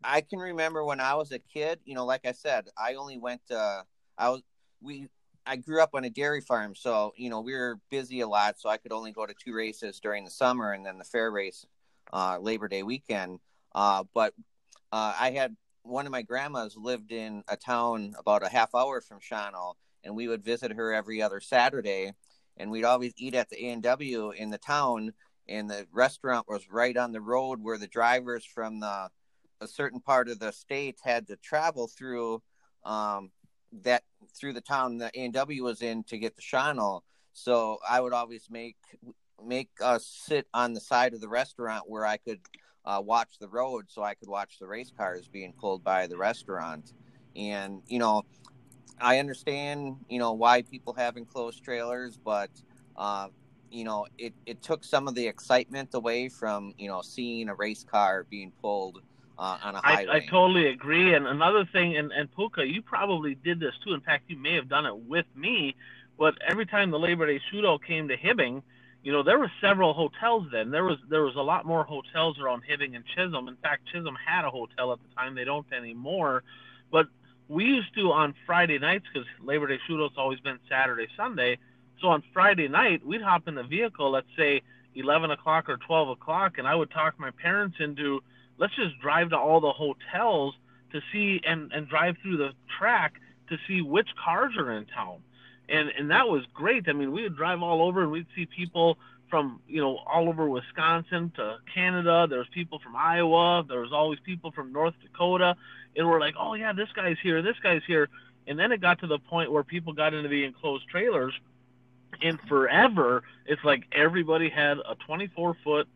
I can remember when I was a kid. You know, like I said, I only went. Uh, I was we. I grew up on a dairy farm, so you know we were busy a lot. So I could only go to two races during the summer, and then the fair race, uh, Labor Day weekend. Uh, but uh, I had one of my grandmas lived in a town about a half hour from Shawano, and we would visit her every other Saturday, and we'd always eat at the A and W in the town, and the restaurant was right on the road where the drivers from the a certain part of the state had to travel through um, that through the town the A and W was in to get the Shawano. So I would always make make us sit on the side of the restaurant where I could uh, watch the road, so I could watch the race cars being pulled by the restaurant. And you know, I understand you know why people have enclosed trailers, but uh, you know it, it took some of the excitement away from you know seeing a race car being pulled uh, on a highway.
I, I totally agree. And another thing, and, and Puka, you probably did this too. In fact, you may have done it with me. But every time the Labor Day Shootout came to Hibbing, you know, there were several hotels then. There was there was a lot more hotels around Hibbing and Chisholm. In fact, Chisholm had a hotel at the time. They don't anymore. But we used to on Friday nights because Labor Day Shootout's always been Saturday, Sunday. So on Friday night, we'd hop in the vehicle, let's say 11 o'clock or 12 o'clock, and I would talk my parents into let's just drive to all the hotels to see and and drive through the track to see which cars are in town. And and that was great. I mean we would drive all over and we'd see people from you know all over wisconsin to canada. There was people from iowa. There was always people from north dakota and we're like oh yeah this guy's here this guy's here and then it got to the point where people got into the enclosed trailers and forever it's like everybody had a 24 foot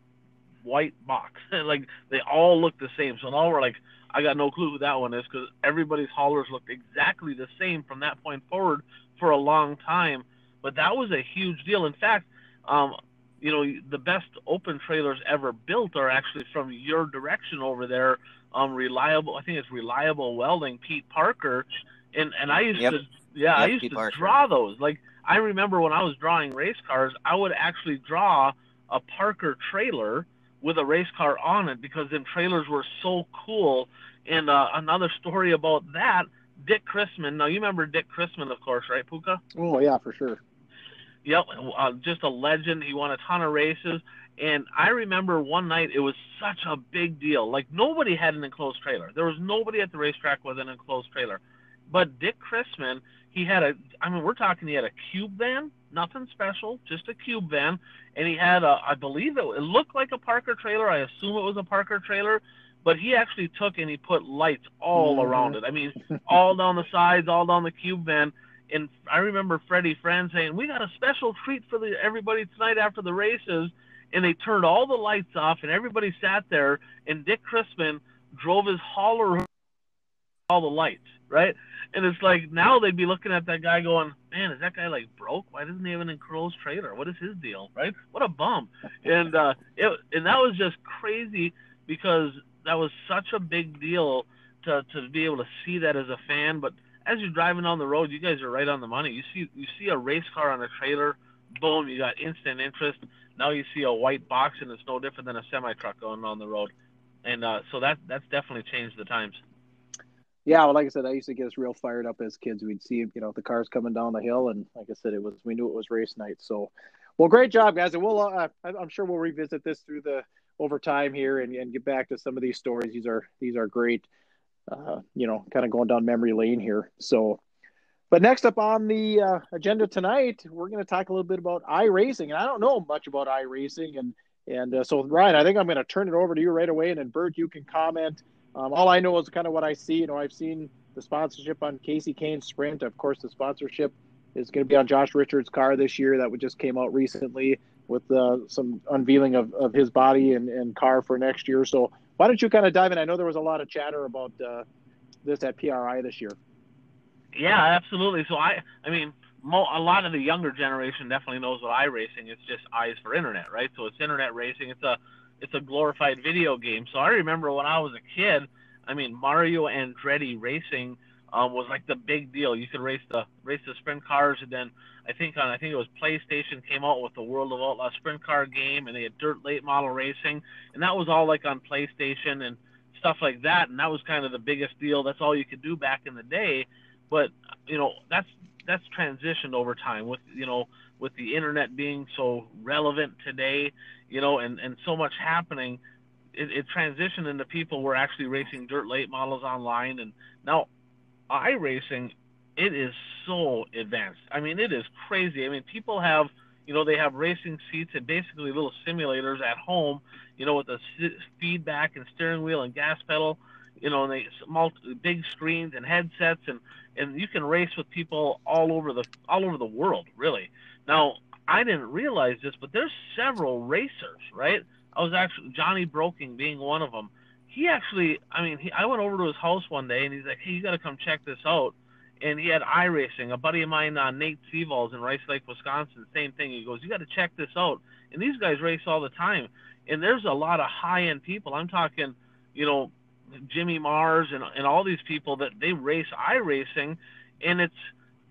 white box. like they all looked the same. So now we're like, I got no clue who that one is because everybody's haulers looked exactly the same from that point forward for a long time. But that was a huge deal. In fact, um, you know, the best open trailers ever built are actually from your direction over there. Um, reliable, I think it's reliable welding, Pete Parker, and and I used yep. to, yeah, yep, I used Pete to Parker. draw those. Like I remember when I was drawing race cars, I would actually draw a Parker trailer with a race car on it because them trailers were so cool. And uh, another story about that, Dick Chrisman. Now you remember Dick Chrisman, of course, right, Puka?
Oh yeah, for sure.
Yep, uh, just a legend. He won a ton of races. And I remember one night it was such a big deal. Like nobody had an enclosed trailer. There was nobody at the racetrack with an enclosed trailer. But Dick Chrisman, he had a. I mean, we're talking. He had a cube van, nothing special, just a cube van, and he had a. I believe it, it looked like a Parker trailer. I assume it was a Parker trailer, but he actually took and he put lights all mm-hmm. around it. I mean, all down the sides, all down the cube van. And I remember Freddie Friend saying, "We got a special treat for the everybody tonight after the races." And they turned all the lights off, and everybody sat there. And Dick Chrisman drove his hauler all the lights, right? And it's like now they'd be looking at that guy going, man, is that guy like broke? Why doesn't he have an enclosed trailer? What is his deal, right? What a bum. And uh, it, and that was just crazy because that was such a big deal to to be able to see that as a fan. But as you're driving down the road, you guys are right on the money. You see you see a race car on a trailer, boom, you got instant interest. Now you see a white box, and it's no different than a semi truck going on the road. And uh, so that that's definitely changed the times
yeah, well, like I said, I used to get us real fired up as kids. We'd see, you know, the cars coming down the hill, and like I said, it was we knew it was race night. So, well, great job, guys, and we'll uh, I'm sure we'll revisit this through the over time here and, and get back to some of these stories. These are these are great, uh, you know, kind of going down memory lane here. So, but next up on the uh, agenda tonight, we're going to talk a little bit about iRacing, and I don't know much about iRacing, and and uh, so Ryan, I think I'm going to turn it over to you right away, and then Bert, you can comment um, all I know is kind of what I see. You know, I've seen the sponsorship on Kasey Kahne's Sprint. Of course, the sponsorship is going to be on Josh Richards' car this year. That just came out recently with uh, some unveiling of, of his body and, and car for next year. So why don't you kind of dive in? I know there was a lot of chatter about uh, this at PRI this year.
Yeah, absolutely. So I, I mean, mo- a lot of the younger generation definitely knows what iRacing. Is. It's just eyes for internet, right? So it's internet racing. It's a it's a glorified video game. So I remember when I was a kid, I mean Mario Andretti Racing um, was like the big deal. You could race the race the sprint cars, and then I think on I think it was PlayStation came out with the World of Outlaw sprint car game, and they had dirt late model racing, and that was all like on PlayStation. And stuff like that, and that was kind of the biggest deal. That's all you could do back in the day, but you know that's that's transitioned over time with you know with the internet being so relevant today, you know, and and so much happening. It, it transitioned into people were actually racing dirt late models online, and now iRacing it is so advanced. I mean, it is crazy. I mean, people have you know, they have racing seats and basically little simulators at home, you know, with the feedback and steering wheel and gas pedal, you know, and they multi, big screens and headsets and and you can race with people all over the all over the world, really. Now, I didn't realize this, but there's several racers, right? I was actually Johnny Broking being one of them. He actually, I mean, he, I went over to his house one day and he's like, "Hey, you got to come check this out." and he had iRacing. A buddy of mine, uh, Nate Seavalls in Rice Lake, Wisconsin, same thing. He goes, "You got to check this out." And these guys race all the time, and there's a lot of high-end people. I'm talking, you know, Jimmy Mars and and all these people that they race iRacing, and it's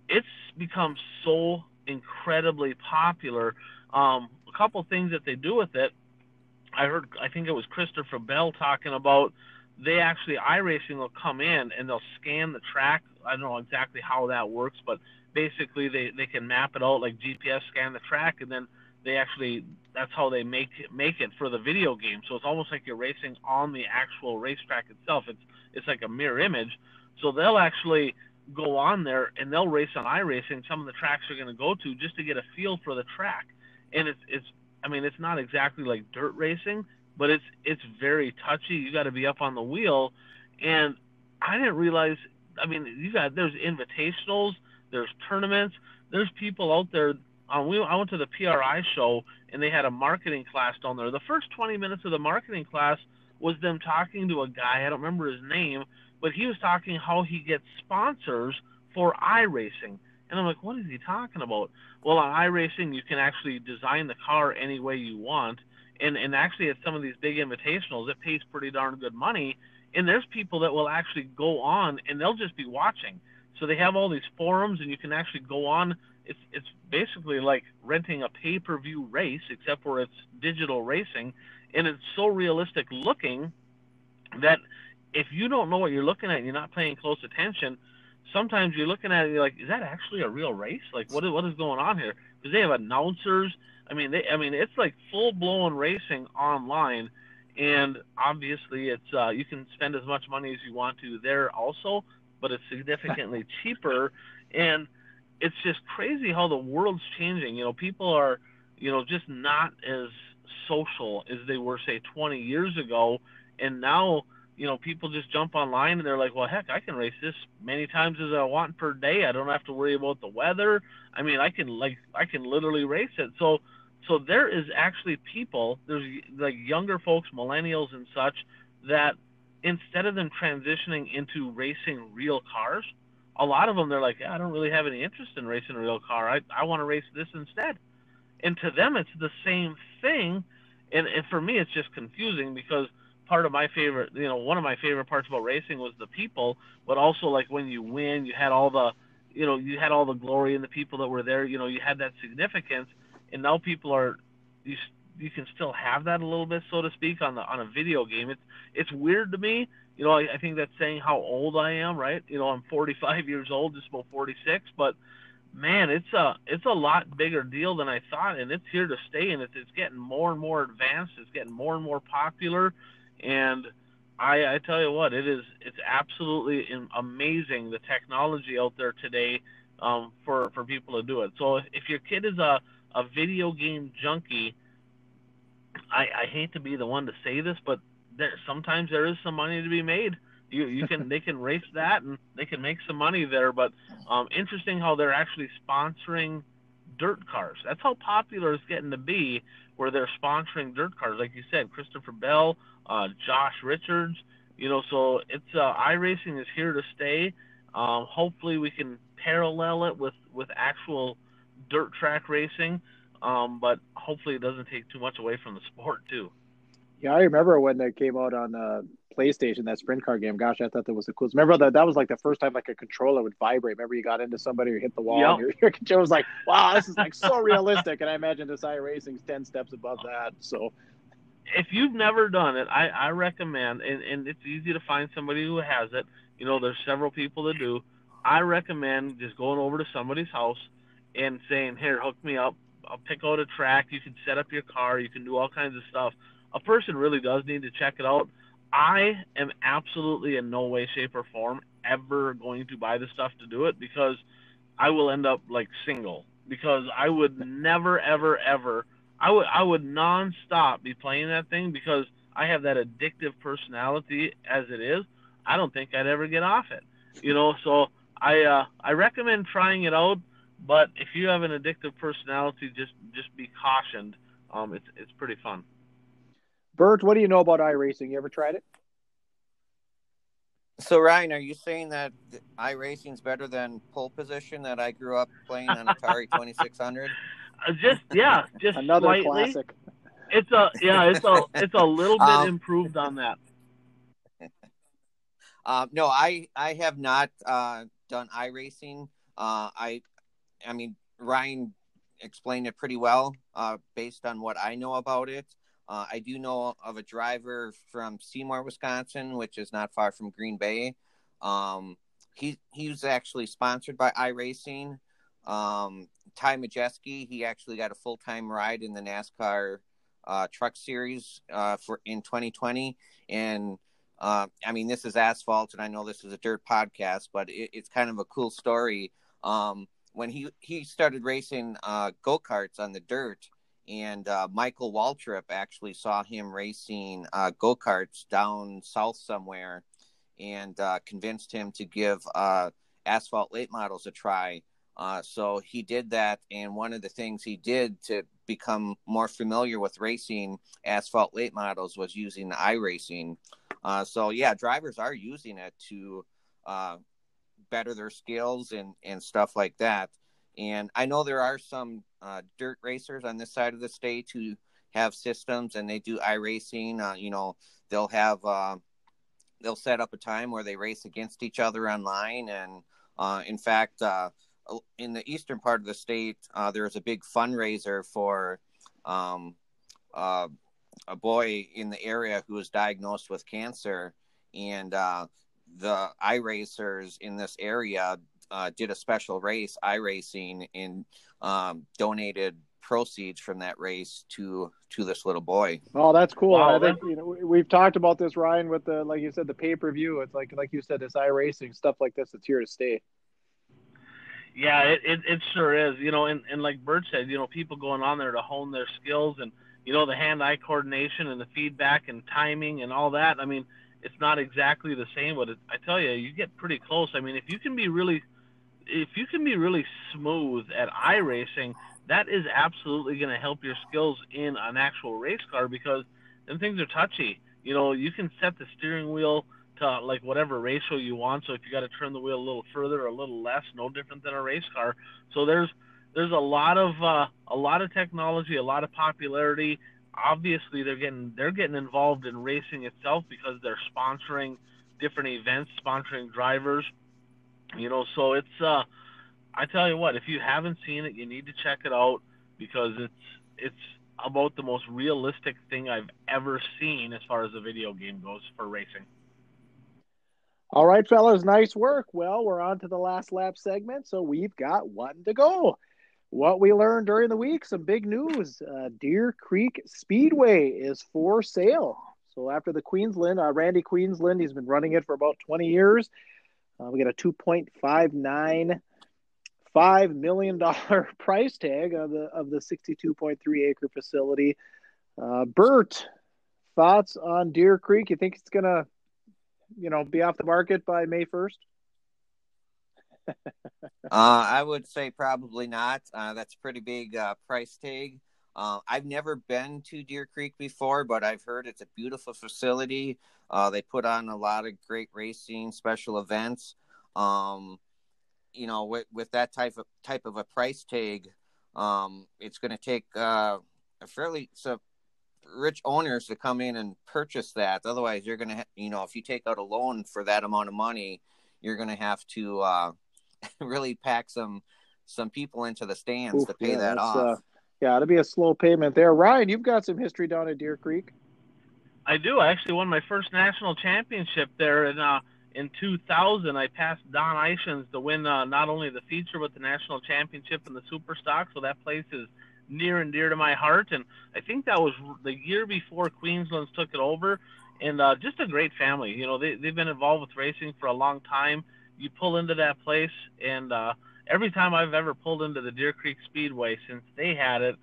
it's become so incredibly popular. Um, a couple things that they do with it. I heard, I think it was Christopher Bell talking about they actually i iRacing will come in and they'll scan the track. I don't know exactly how that works, but basically they, they can map it out like GPS scan the track and then they actually that's how they make it, make it for the video game. So it's almost like you're racing on the actual racetrack itself. It's it's like a mirror image. So they'll actually go on there and they'll race on iRacing some of the tracks they're going to go to just to get a feel for the track. And it's it's I mean it's not exactly like dirt racing, but it's it's very touchy. You got to be up on the wheel, and I didn't realize. I mean, you got there's invitationals, there's tournaments, there's people out there. Um, we, I went to the PRI show and they had a marketing class down there. The first 20 minutes of the marketing class was them talking to a guy. I don't remember his name, but he was talking how he gets sponsors for iRacing. And I'm like, what is he talking about? Well, on iRacing, you can actually design the car any way you want and and actually at some of these big invitationals, it pays pretty darn good money. And there's people that will actually go on and they'll just be watching. So they have all these forums, and you can actually go on. It's it's basically like renting a pay-per-view race, except for it's digital racing, and it's so realistic looking that if you don't know what you're looking at, and you're not paying close attention. Sometimes you're looking at it, and you're like, is that actually a real race? Like, what is what is going on here? Because they have announcers, I mean, they, I mean, it's like full blown racing online, and obviously, it's uh, you can spend as much money as you want to there also, but it's significantly cheaper, and it's just crazy how the world's changing. You know, people are, you know, just not as social as they were say 20 years ago, and now you know, people just jump online and they're like, well, heck, I can race this many times as I want per day. I don't have to worry about the weather. I mean, I can like, I can literally race it. So so there is actually people, there's like younger folks, millennials and such, that instead of them transitioning into racing real cars, a lot of them they're like, yeah, I don't really have any interest in racing a real car. I I want to race this instead. And to them, it's the same thing. And, and for me, it's just confusing because part of my favorite, you know, one of my favorite parts about racing was the people, but also like when you win, you had all the, you know, you had all the glory and the people that were there. You know, you had that significance and now people are you you can still have that a little bit, so to speak, on the on a video game. It's it's weird to me. You know, I, I think that's saying how old I am, right? You know, I'm 45 years old, just about 46, but man, it's a it's a lot bigger deal than I thought, and it's here to stay, and it's it's getting more and more advanced. It's getting more and more popular, and I, I tell you what, it is it's absolutely amazing the technology out there today um, for for people to do it. So if, if your kid is a a video game junkie, I, I hate to be the one to say this, but there sometimes there is some money to be made. You you can they can race that and they can make some money there. But um, interesting how they're actually sponsoring dirt cars. That's how popular it's getting to be, where they're sponsoring dirt cars, like you said, Christopher Bell, uh, Josh Richards. You know, so it's uh, iRacing is here to stay. Um, hopefully, we can parallel it with with actual dirt track racing, um, but hopefully it doesn't take too much away from the sport too.
Yeah, I remember when that came out on uh, PlayStation, that sprint car game. Gosh, I thought that was the coolest. Remember that that was like the first time like a controller would vibrate. Remember you got into somebody or hit the wall, yep. and your, your controller was like, "Wow, this is like so realistic." And I imagine this iRacing's ten steps above that. So
if you've never done it, I, I recommend, and, and it's easy to find somebody who has it. You know, there's several people that do. I recommend just going over to somebody's house and saying, "Here, hook me up. I'll pick out a track. You can set up your car. You can do all kinds of stuff." A person really does need to check it out. I am absolutely in no way, shape, or form ever going to buy the stuff to do it because I will end up like single because I would never, ever, ever. I would I would nonstop be playing that thing because I have that addictive personality as it is. I don't think I'd ever get off it. You know, so I uh, I recommend trying it out. But if you have an addictive personality, just just be cautioned. Um, it's it's pretty fun.
Bert, what do you know about iRacing? You ever tried it?
So Ryan, are you saying that iRacing is better than pole position that I grew up playing on Atari Twenty Six Hundred?
Uh, just yeah, just
another
slightly.
classic.
It's a yeah, it's a it's a little bit
Um,
improved on that.
Uh, no, I I have not uh, done iRacing. Uh, I I mean Ryan explained it pretty well uh, based on what I know about it. Uh, I do know of a driver from Seymour, Wisconsin, which is not far from Green Bay. Um, he he was actually sponsored by iRacing. Um, Ty Majeski, he actually got a full time ride in the NASCAR uh, Truck Series uh, for in 2020, and uh, I mean this is asphalt, and I know this is a dirt podcast, but it, it's kind of a cool story. Um, when he he started racing uh, go karts on the dirt, and uh, Michael Waltrip actually saw him racing uh, go karts down south somewhere, and uh, convinced him to give uh, asphalt late models a try. Uh, so he did that, and one of the things he did to become more familiar with racing asphalt late models was using iRacing. Uh, so yeah, drivers are using it to better their skills and and stuff like that. And I know there are some uh, dirt racers on this side of the state who have systems and they do iRacing. Uh, you know, they'll have uh, they'll set up a time where they race against each other online. And uh, in fact, uh, in the eastern part of the state, uh, there's a big fundraiser for um, uh, a boy in the area who was diagnosed with cancer, and the iRacers in this area uh, did a special race, iRacing, and um, donated proceeds from that race to to this little boy.
Oh, that's cool.
Wow,
I think you know we- we've talked about this, Ryan, with the like you said, the pay per view. It's like like you said, this iRacing stuff like this. It's here to stay.
Yeah, it, it, it sure is. You know, and, and like Bert said, you know, people going on there to hone their skills and, you know, the hand eye coordination and the feedback and timing and all that. I mean, it's not exactly the same, but it, I tell you, you get pretty close. I mean, if you can be really, if you can be really smooth at iRacing, that is absolutely going to help your skills in an actual race car because them things are touchy. You know, you can set the steering wheel to like whatever ratio you want. So if you got to turn the wheel a little further or a little less, no different than a race car. So there's there's a lot of uh, a lot of technology, a lot of popularity. Obviously, they're getting they're getting involved in racing itself because they're sponsoring different events, sponsoring drivers. You know, so it's uh, I tell you what, if you haven't seen it, you need to check it out because it's it's about the most realistic thing I've ever seen as far as a video game goes for racing.
All right, fellas, nice work. Well, we're on to the last lap segment, so we've got one to go. What we learned during the week, some big news. Uh, Deer Creek Speedway is for sale. So after the Queensland, uh, Randy Queensland, he's been running it for about 20 years. Uh, we got a 2.59 five million dollar price tag of the of the 62.3 acre facility. Uh, Bert, thoughts on Deer Creek? You think it's gonna, you know, be off the market by May first?
Uh, I would say probably not. Uh, that's a pretty big uh, price tag. Uh, I've never been to Deer Creek before, but I've heard it's a beautiful facility. Uh, they put on a lot of great racing, special events. Um, you know, with, with that type of type of a price tag, um, it's going to take uh, a fairly so rich owners to come in and purchase that. Otherwise, you're going to, ha- you know, if you take out a loan for that amount of money, you're going to have to uh, really pack some some people into the stands
Oof,
to pay
yeah,
that off.
uh, yeah, it'll be a slow payment there. Ryan, you've got some history down at Deer Creek.
I do. I actually won my first national championship there in uh, in 2000. I passed Don Eichens to win uh, not only the feature but the national championship in the super stock. So that place is near and dear to my heart. And I think that was the year before Queensland's took it over. And uh, just a great family. You know, they they've been involved with racing for a long time. You pull into that place, and uh, every time I've ever pulled into the Deer Creek Speedway since they had it,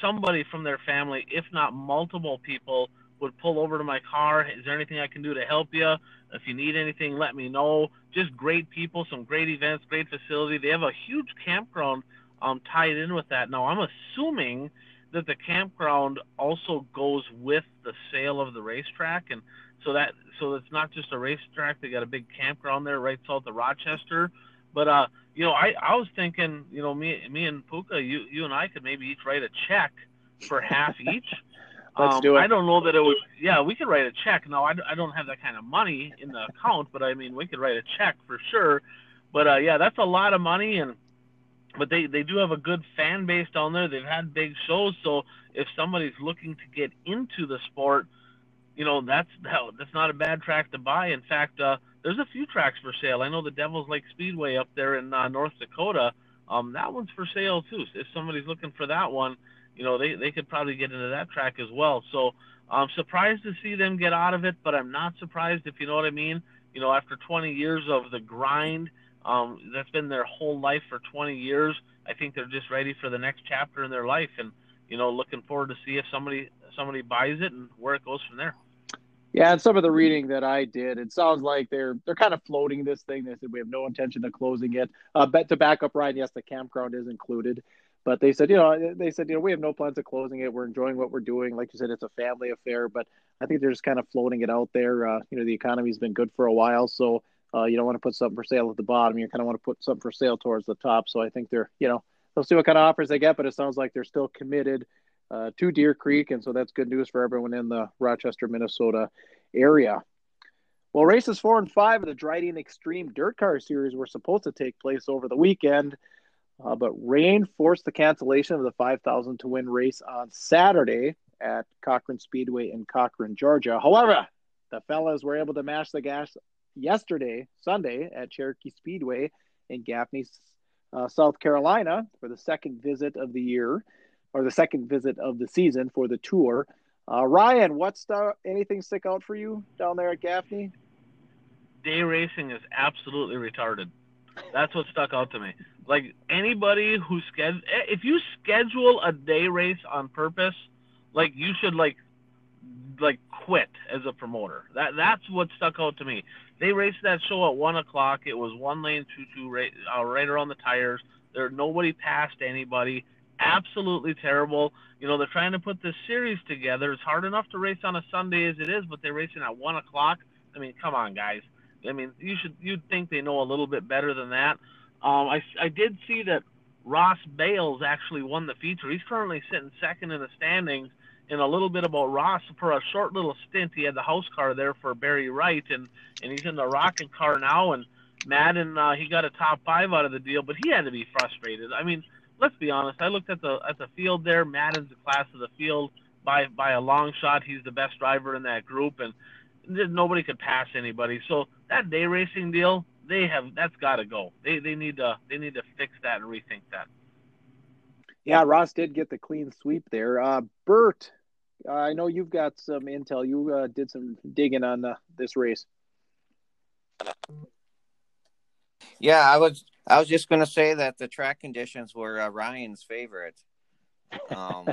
somebody from their family, if not multiple people, would pull over to my car. Is there anything I can do to help you? If you need anything, let me know. Just great people, some great events, great facility. They have a huge campground um, tied in with that. Now, I'm assuming that the campground also goes with the sale of the racetrack, and so that so it's not just a racetrack. They got a big campground there right south of Rochester. But uh, you know, I I was thinking, you know, me me and Puka, you you and I could maybe each write a check for half each.
Let's
um,
do it.
I don't know that it would. Yeah, we could write a check. No, I, I don't have that kind of money in the account, but I mean, we could write a check for sure. But uh, yeah, that's a lot of money, and but they they do have a good fan base down there. They've had big shows, so if somebody's looking to get into the sport, you know that's that's not a bad track to buy. In fact, uh, there's a few tracks for sale. I know the Devil's Lake Speedway up there in uh, North Dakota. Um, that one's for sale too. So If somebody's looking for that one, you know they they could probably get into that track as well. So I'm surprised to see them get out of it, but I'm not surprised if you know what I mean. You know, after 20 years of the grind um, that's been their whole life for 20 years. I think they're just ready for the next chapter in their life, and you know, looking forward to see if somebody somebody buys it and where it goes from there.
Yeah, and some of the reading that I did, it sounds like they're they're kind of floating this thing. They said we have no intention of closing it. Uh, but to back up Ryan, yes, the campground is included, but they said you know they said you know we have no plans of closing it. We're enjoying what we're doing. Like you said, it's a family affair, but I think they're just kind of floating it out there. Uh, you know, the economy's been good for a while, so uh, you don't want to put something for sale at the bottom. You kind of want to put something for sale towards the top. So I think they're, you know, they'll see what kind of offers they get, but it sounds like they're still committed uh, to Deer Creek. And so that's good news for everyone in the Rochester, Minnesota area. Well, races four and five of the Dryden Extreme Dirt Car Series were supposed to take place over the weekend, uh, but rain forced the cancellation of the 5,000 to win race on Saturday at Cochran Speedway in Cochran, Georgia. However, the fellas were able to mash the gas yesterday, Sunday, at Cherokee Speedway in Gaffney, uh, South Carolina, for the second visit of the year, or the second visit of the season for the tour. Uh, Ryan, what's the, anything stick out for you down there at Gaffney?
Day racing is absolutely retarded. That's what stuck out to me. Like anybody who schedule, if you schedule a day race on purpose, like you should like like quit as a promoter. That that's what stuck out to me. They raced that show at one o'clock. It was one lane, two two, right, uh, right around the tires. There nobody passed anybody. Absolutely terrible. You know they're trying to put this series together. It's hard enough to race on a Sunday as it is, but they're racing at one o'clock. I mean, come on, guys. I mean, you should you'd think they know a little bit better than that. Um, I I did see that Ross Bales actually won the feature. He's currently sitting second in the standings and a little bit about Ross for a short little stint. He had the house car there for Barry Wright, and and he's in the rocking car now. And Madden, uh, he got a top five out of the deal, but he had to be frustrated. I mean, let's be honest. I looked at the at the field there. Madden's the class of the field by by a long shot. He's the best driver in that group, and nobody could pass anybody. So that day racing deal, they have that's got to go. They they need to they need to fix that and rethink that.
Yeah, Ross did get the clean sweep there. Uh, Bert, uh, I know you've got some intel. You uh, did some digging on uh, this race.
Yeah, I was. I was just going to say that the track conditions were uh, Ryan's favorite. Um,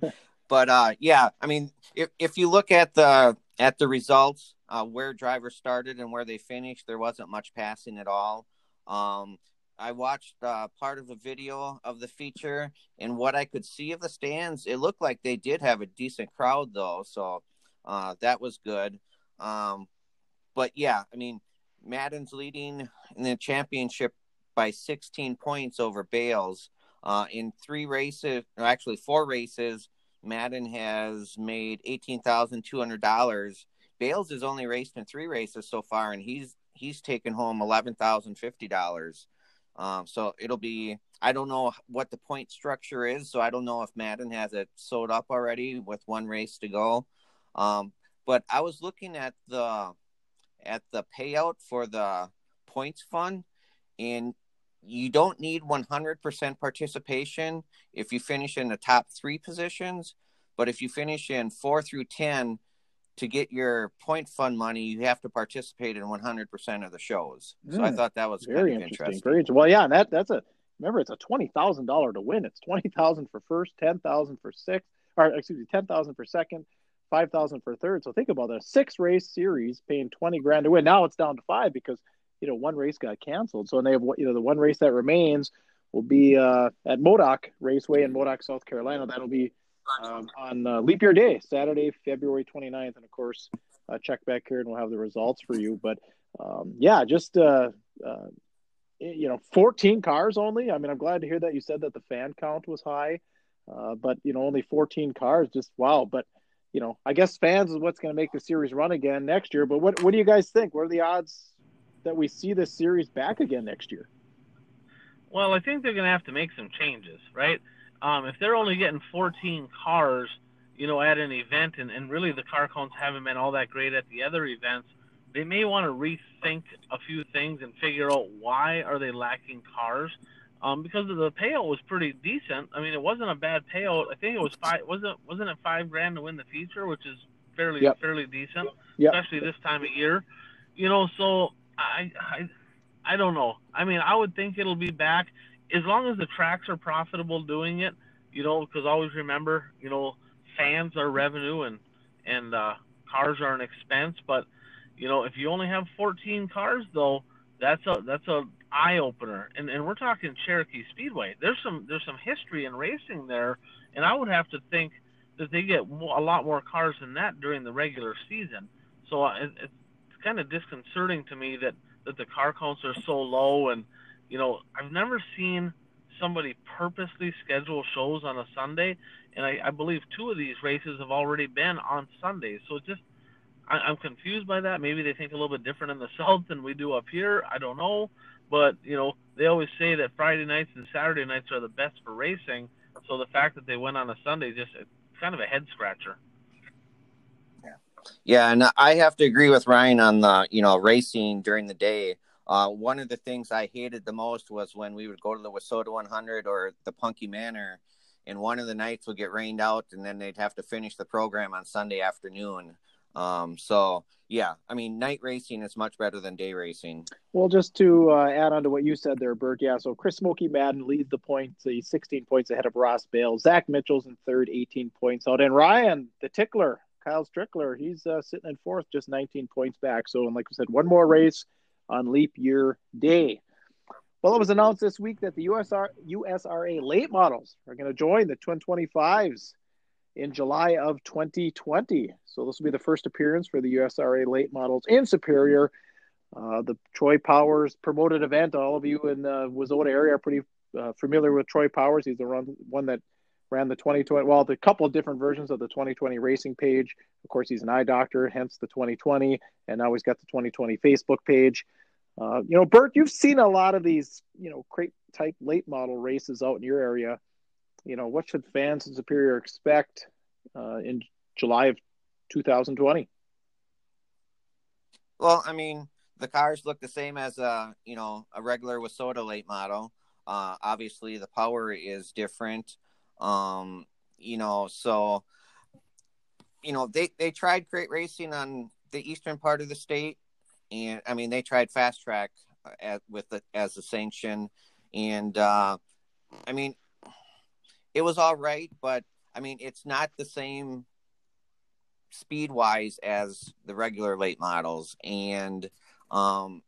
but uh, yeah, I mean, if if you look at the at the results, uh, where drivers started and where they finished, there wasn't much passing at all. Um, I watched uh, part of the video of the feature, and what I could see of the stands, it looked like they did have a decent crowd, though. So uh, that was good. Um, but yeah, I mean, Madden's leading in the championship by 16 points over Bales. Uh, in three races, or actually four races, Madden has made eighteen thousand two hundred dollars. Bales has only raced in three races so far, and he's he's taken home eleven thousand fifty dollars. Um, so it'll be. I don't know what the point structure is, so I don't know if Madden has it sewed up already with one race to go. Um, but I was looking at the at the payout for the points fund, and you don't need 100% participation if you finish in the top three positions. But if you finish in four through 10, to get your point fund money, you have to participate in 100% of the shows. So mm, I hmm. thought that was very interesting. interesting.
Very interesting. Well, yeah, that that's a remember it's a twenty thousand dollar to win. It's twenty thousand for first, ten thousand for sixth, or excuse me, ten thousand for second, five thousand for third. So think about that: six race series paying twenty grand to win. Now it's down to five because you know one race got canceled. So and they have you know the one race that remains will be uh, at Modoc Raceway in Modoc, South Carolina. That'll be um, on uh, Leap Year Day, Saturday, February 29th. And of course, uh, check back here and we'll have the results for you. But um, yeah, just uh, uh, you know, 14 cars only. I mean, I'm glad to hear that you said that the fan count was high, uh, but you know, only 14 cars. Just wow. But you know, I guess fans is what's going to make the series run again next year. But what what do you guys think? What are the odds that we see this series back again next year?
Well, I think they're going to have to make some changes, right? Um, if they're only getting 14 cars, you know, at an event, and, and really the car counts haven't been all that great at the other events, they may want to rethink a few things and figure out why are they lacking cars. Um, because the payout was pretty decent. I mean, it wasn't a bad payout. I think it was five. Wasn't wasn't it five grand to win the feature, which is fairly yep. fairly decent, yep. especially this time of year. You know, so I I I don't know. I mean, I would think it'll be back as long as the tracks are profitable doing it. You know, because always remember, you know, fans are revenue and and uh, cars are an expense. But you know, if you only have 14 cars, though, that's a that's a eye opener. And and we're talking Cherokee Speedway. There's some there's some history in racing there, and I would have to think that they get a lot more cars than that during the regular season. So uh, it, it's kind of disconcerting to me that that the car counts are so low. And you know, I've never seen somebody purposely schedule shows on a Sunday, and I, I believe two of these races have already been on Sundays. So just I'm confused by that. Maybe they think a little bit different in the South than we do up here. I don't know, but you know, they always say that Friday nights and Saturday nights are the best for racing. So the fact that they went on a Sunday just it's kind of a head scratcher.
Yeah, yeah, and I have to agree with Ryan on the you know racing during the day. Uh, one of the things I hated the most was when we would go to the WISSOTA 100 or the Punky Manor, and one of the nights would get rained out, and then they'd have to finish the program on Sunday afternoon. Um, so yeah, I mean, night racing is much better than day racing.
Well, just to uh, add on to what you said there, Bert. Yeah, so Chris Smoky Madden leads the points. He's 16 points ahead of Ross Bale. Zach Mitchell's in third, 18 points out, and Ryan, the tickler, Kyle Strickler, he's uh, sitting in fourth, just 19 points back. So, and like I said, one more race on leap year day. Well, it was announced this week that the USR, USRA late models are going to join the Twin 25s in July of 2020. So this will be the first appearance for the USRA late models in Superior. Uh, the Troy Powers promoted event. All of you in the WISSOTA area are pretty uh, familiar with Troy Powers. He's the run, one that ran the 2020, well, the couple of different versions of the 2020 racing page. Of course, he's an eye doctor, hence the 2020, and now he's got the 2020 Facebook page. Uh, you know, Bert, you've seen a lot of these, you know, crate type late model races out in your area. You know, what should fans in Superior expect uh, in July of 2020?
Well, I mean, the cars look the same as a, you know, a regular WISSOTA late model. Uh, obviously, the power is different. Um, you know, so you know they they tried crate racing on the eastern part of the state, and I mean they tried fast track uh, as with the, as a sanction, and uh, I mean it was all right, but I mean it's not the same speed wise as the regular late models, and um,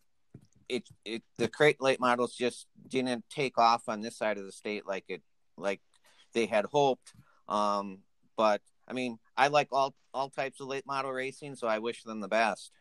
it it the crate late models just didn't take off on this side of the state like it like they had hoped. Um, but I mean, I like all all types of late model racing, so I wish them the best.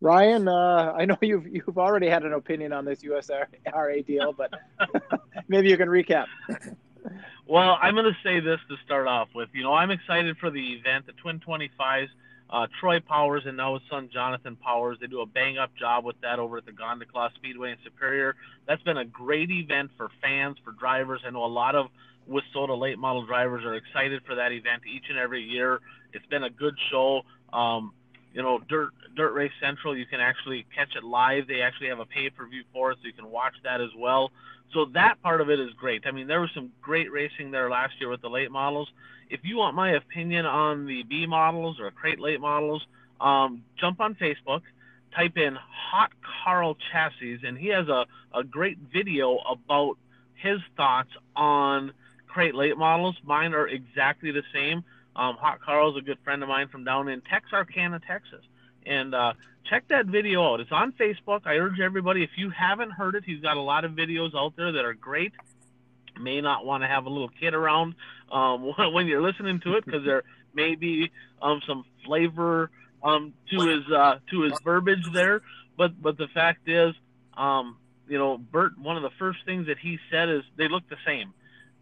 Ryan, uh, I know you've you've already had an opinion on this USRA deal, but maybe you can recap.
well, I'm going to say this to start off with. You know, I'm excited for the event. The Twin 25s uh, Troy Powers and now his son Jonathan Powers. They do a bang up job with that over at the Gondik Law Speedway in Superior. That's been a great event for fans, for drivers. I know a lot of WISSOTA late model drivers are excited for that event each and every year. It's been a good show. Um, you know, Dirt Dirt Race Central, you can actually catch it live. They actually have a pay per view for it, so you can watch that as well. So that part of it is great. I mean, there was some great racing there last year with the late models. If you want my opinion on the B models or crate late models, um, jump on Facebook, type in Hot Carl Chassis, and he has a, a great video about his thoughts on crate late models. Mine are exactly the same. Um, Hot Carl's a good friend of mine from down in Texarkana, Texas. And uh, check that video out. It's on Facebook. I urge everybody, if you haven't heard it, he's got a lot of videos out there that are great. May not want to have a little kid around um, when you're listening to it because there may be um, some flavor um, to his uh, to his verbiage there. But but the fact is, um, you know, Bert. One of the first things that he said is they look the same.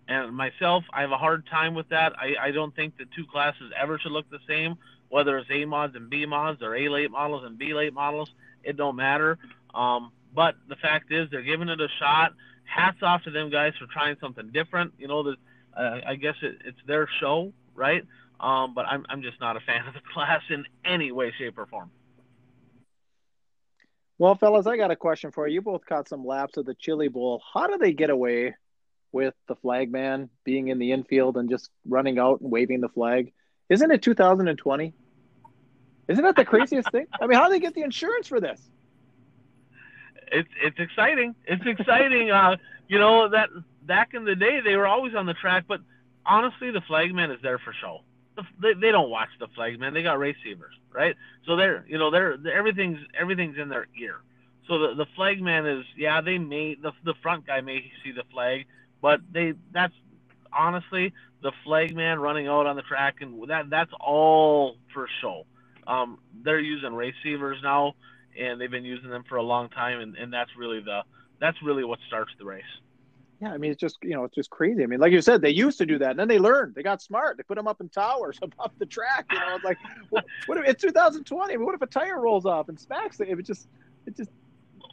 And myself, I have a hard time with that. I, I don't think the two classes ever should look the same, whether it's A mods and B mods or A late models and B late models. It don't matter. Um, but the fact is, they're giving it a shot. Hats off to them guys for trying something different. You know, the, uh, I guess it, it's their show, right? Um, but I'm, I'm just not a fan of the class in any way, shape, or form.
Well, fellas, I got a question for you. You both caught some laps of the Chili Bowl. How do they get away with the flag man being in the infield and just running out and waving the flag. Isn't it 2020? Isn't that the craziest thing? I mean, how do they get the insurance for this?
It's it's exciting. It's exciting. uh, you know that back in the day they were always on the track, but honestly, the flagman is there for show. They, they don't watch the flagman. They got receivers, right? So they're you know they're, everything's everything's in their ear. So the the flagman is yeah they may the the front guy may see the flag, but they that's honestly the flag man running out on the track and that that's all for show. Um, they're using receivers now, and they've been using them for a long time, and, and that's really the that's really what starts the race.
Yeah, I mean it's just you know it's just crazy. I mean, like you said, they used to do that, and then they learned. They got smart. They put them up in towers above the track. You know, it's like, what, what if it's 2020? What if a tire rolls off and smacks it? It just it just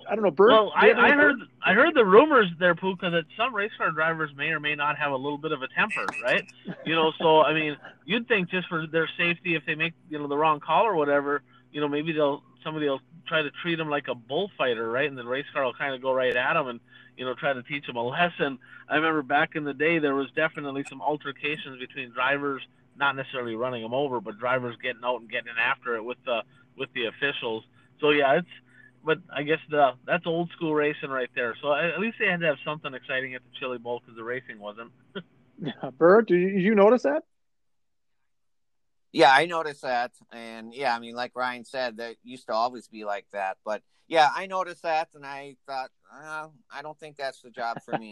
I don't know. Bert,
well, I, I heard I heard the rumors there, Puka, that some race car drivers may or may not have a little bit of a temper, right? you know, so I mean, you'd think just for their safety, if they make you know the wrong call or whatever, you know, maybe they'll somebody will try to treat them like a bullfighter, right? And the race car will kind of go right at them and you know try to teach them a lesson. I remember back in the day there was definitely some altercations between drivers, not necessarily running them over, but drivers getting out and getting after it with the with the officials. So yeah, it's but I guess the that's old school racing right there. So at least they had to have something exciting at the Chili Bowl because the racing wasn't.
yeah, Bert, did you notice that?
Yeah, I noticed that, and yeah, I mean, like Ryan said, that used to always be like that. But yeah, I noticed that, and I thought, uh, I don't think that's the job for me.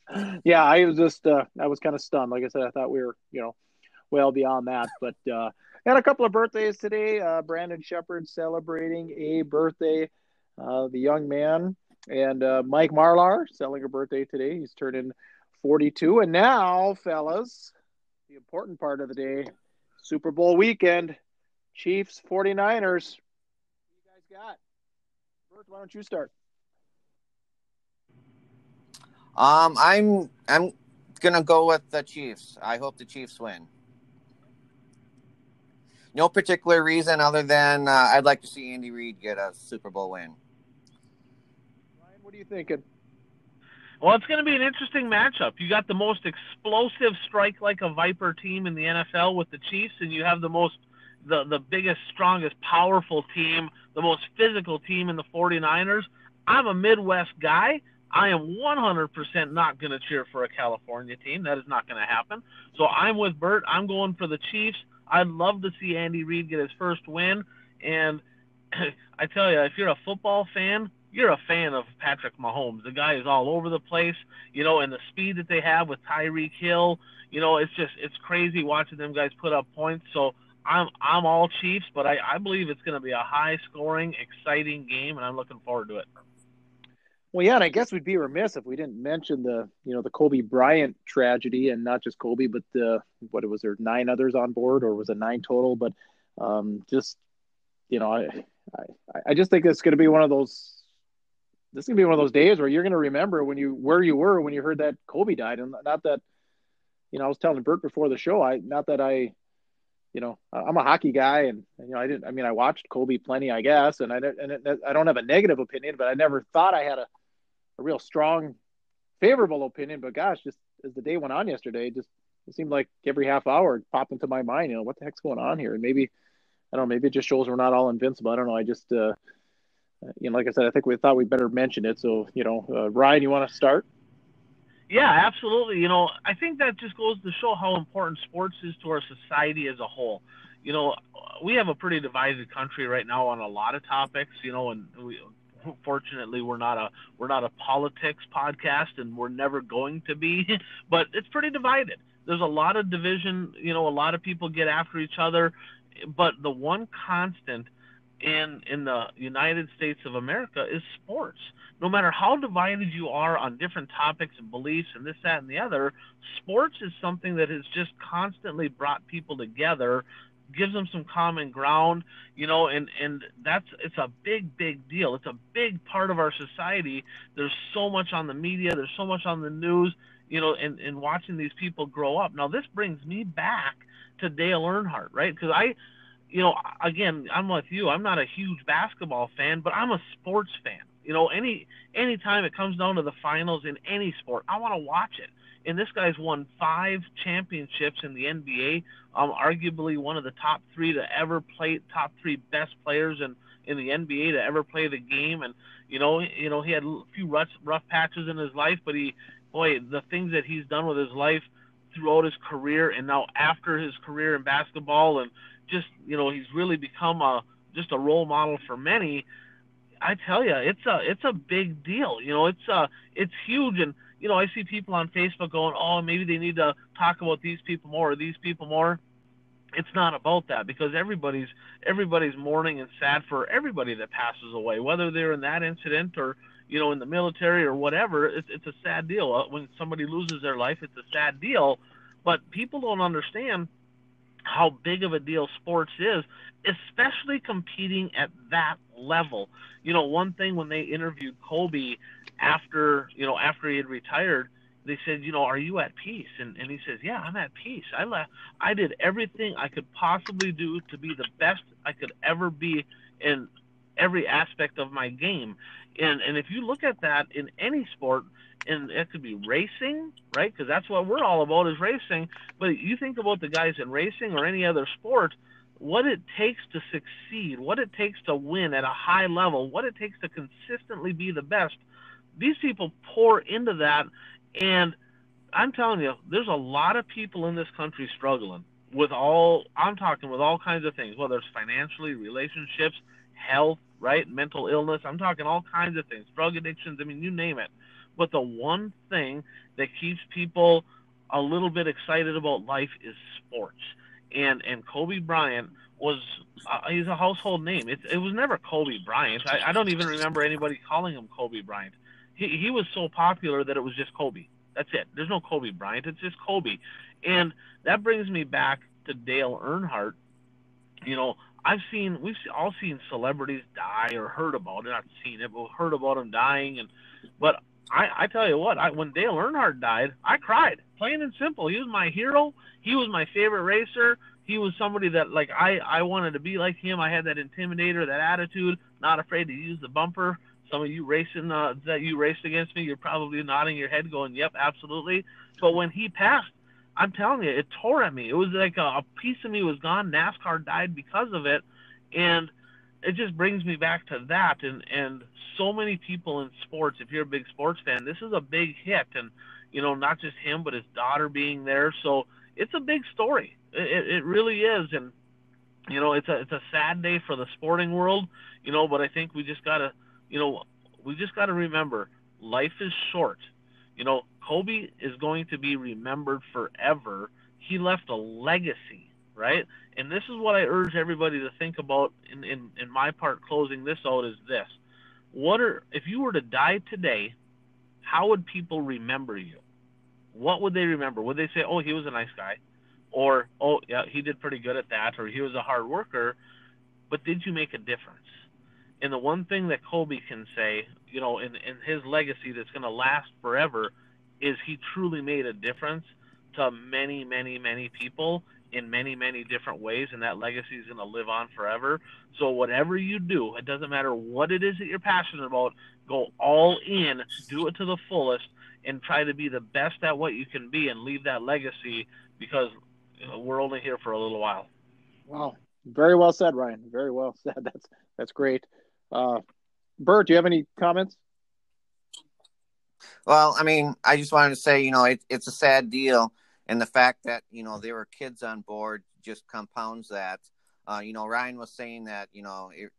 yeah, I was just, uh, I was kind of stunned. Like I said, I thought we were, you know, well beyond that. But uh, had a couple of birthdays today. Uh, Brandon Shepard celebrating a birthday uh, the young man, and uh, Mike Marlar selling a birthday today. He's turning 42. And now, fellas, the important part of the day Super Bowl weekend, Chiefs, 49ers. What you guys got? Bert, why don't you start?
Um, I'm I'm gonna go with the Chiefs. I hope the Chiefs win. No particular reason other than uh, I'd like to see Andy Reid get a Super Bowl win.
What are you thinking?
Well, it's going to be an interesting matchup. You got the most explosive strike like a Viper team in the NFL with the Chiefs, and you have the most the the biggest, strongest, powerful team, the most physical team in the 49ers. I'm a Midwest guy. I am 100% not going to cheer for a California team. That is not going to happen. So I'm with Bert. I'm going for the Chiefs. I'd love to see Andy Reid get his first win. And I tell you, if you're a football fan, you're a fan of Patrick Mahomes. The guy is all over the place, you know, and the speed that they have with Tyreek Hill, you know, it's just it's crazy watching them guys put up points. So I'm I'm all Chiefs, but I, I believe it's going to be a high scoring, exciting game, and I'm looking forward to it.
Well, yeah, and I guess we'd be remiss if we didn't mention the you know the Kobe Bryant tragedy, and not just Kobe, but the what was there nine others on board, or was it nine total? But um, just you know, I, I I just think it's going to be one of those. This is gonna be one of those days where you're to remember when you where you were when you heard that Kobe died, and not that, you know, I was telling Bert before the show. I not that I, you know, I'm a hockey guy, and, and you know, I didn't. I mean, I watched Kobe plenty, I guess, and I and it, I don't have a negative opinion, but I never thought I had a, a real strong, favorable opinion. But gosh, just as the day went on yesterday, just it seemed like every half hour it popped into my mind. You know, what the heck's going on here? And maybe I don't know. Maybe it just shows we're not all invincible. I don't know. I just, uh, you know, like I said, I think we thought we better mention it. So, you know, uh, Ryan, you want to start?
Yeah, absolutely. You know, I think that just goes to show how important sports is to our society as a whole. You know, we have a pretty divided country right now on a lot of topics. You know, and we fortunately we're not a we're not a politics podcast, and we're never going to be. but it's pretty divided. There's a lot of division. You know, a lot of people get after each other but the one constant in in the United States of America is sports. No matter how divided you are on different topics and beliefs and this, that, and the other, sports is something that has just constantly brought people together, gives them some common ground, you know, and and that's it's a big, big deal. It's a big part of our society. There's so much on the media, there's so much on the news, you know, and and watching these people grow up. Now this brings me back to Dale Earnhardt, right? Because I, you know, again, I'm with you. I'm not a huge basketball fan, but I'm a sports fan. You know, any any time it comes down to the finals in any sport, I want to watch it. And this guy's won five championships in the NBA. Um, arguably one of the top three to ever play, top three best players in in the NBA to ever play the game. And you know, you know, he had a few rough rough patches in his life, but he, boy, the things that he's done with his life throughout his career and now after his career in basketball and just you know he's really become a just a role model for many. I tell you it's a it's a big deal. You know it's uh it's huge. And you know i see people on facebook going oh maybe they need to talk about these people more or these people more. It's not about that because everybody's everybody's mourning and sad for everybody that passes away whether they're in that incident or you know, in the military or whatever, it's, it's a sad deal. Uh, when somebody loses their life, it's a sad deal. But people don't understand how big of a deal sports is, especially competing at that level. You know, one thing when they interviewed Kobe after, you know, after he had retired, they said, you know, are you at peace? And and he says, yeah, I'm at peace. I left. I did everything I could possibly do to be the best I could ever be in every aspect of my game. And and if you look at that in any sport, and it could be racing, right? Because that's what we're all about is racing. But you think about the guys in racing or any other sport, what it takes to succeed, what it takes to win at a high level, what it takes to consistently be the best. These people pour into that, and I'm telling you, there's a lot of people in this country struggling with all. I'm talking with all kinds of things, whether it's financially, relationships, health, right? Mental illness. I'm talking all kinds of things, drug addictions. I mean, you name it. But the one thing that keeps people a little bit excited about life is sports. And and Kobe Bryant was uh, he's a household name. It, it was never Kobe Bryant. I, I don't even remember anybody calling him Kobe Bryant. He he was so popular that it was just Kobe. That's it. There's no Kobe Bryant. It's just Kobe. And that brings me back to Dale Earnhardt. You know, I've seen we've all seen celebrities die or heard about it. Not seen it, but heard about them dying. And but I, I tell you what, I, when Dale Earnhardt died, I cried. Plain and simple. He was my hero. He was my favorite racer. He was somebody that like I I wanted to be like him. I had that intimidator, that attitude, not afraid to use the bumper. Some of you racing uh, that you raced against me, you're probably nodding your head, going, "Yep, absolutely." But when he passed, I'm telling you, it tore at me. It was like a, a piece of me was gone. NASCAR died because of it, and it just brings me back to that. And and so many people in sports. If you're a big sports fan, this is a big hit, and you know not just him, but his daughter being there. So it's a big story. It, it really is, and you know it's a it's a sad day for the sporting world. You know, but I think we just gotta, you know, we just gotta remember life is short. You know, Kobe is going to be remembered forever. He left a legacy, right? And this is what I urge everybody to think about in, in, in my part closing this out is this. What are if you were to die today, how would people remember you? What would they remember? Would they say, "Oh, he was a nice guy"? or oh yeah he did pretty good at that or he was a hard worker but did you make a difference and the one thing that colby can say you know in, in his legacy that's going to last forever is he truly made a difference to many many many people in many many different ways and that legacy is going to live on forever so whatever you do it doesn't matter what it is that you're passionate about go all in do it to the fullest and try to be the best at what you can be and leave that legacy because you know, we're only here for a little while.
Wow, very well said, Ryan. Very well said. That's that's great. Uh, Bert, do you have any comments?
Well, I mean, I just wanted to say, you know, it, it's a sad deal, and the fact that you know there were kids on board just compounds that. Uh, you know, Ryan was saying that you know it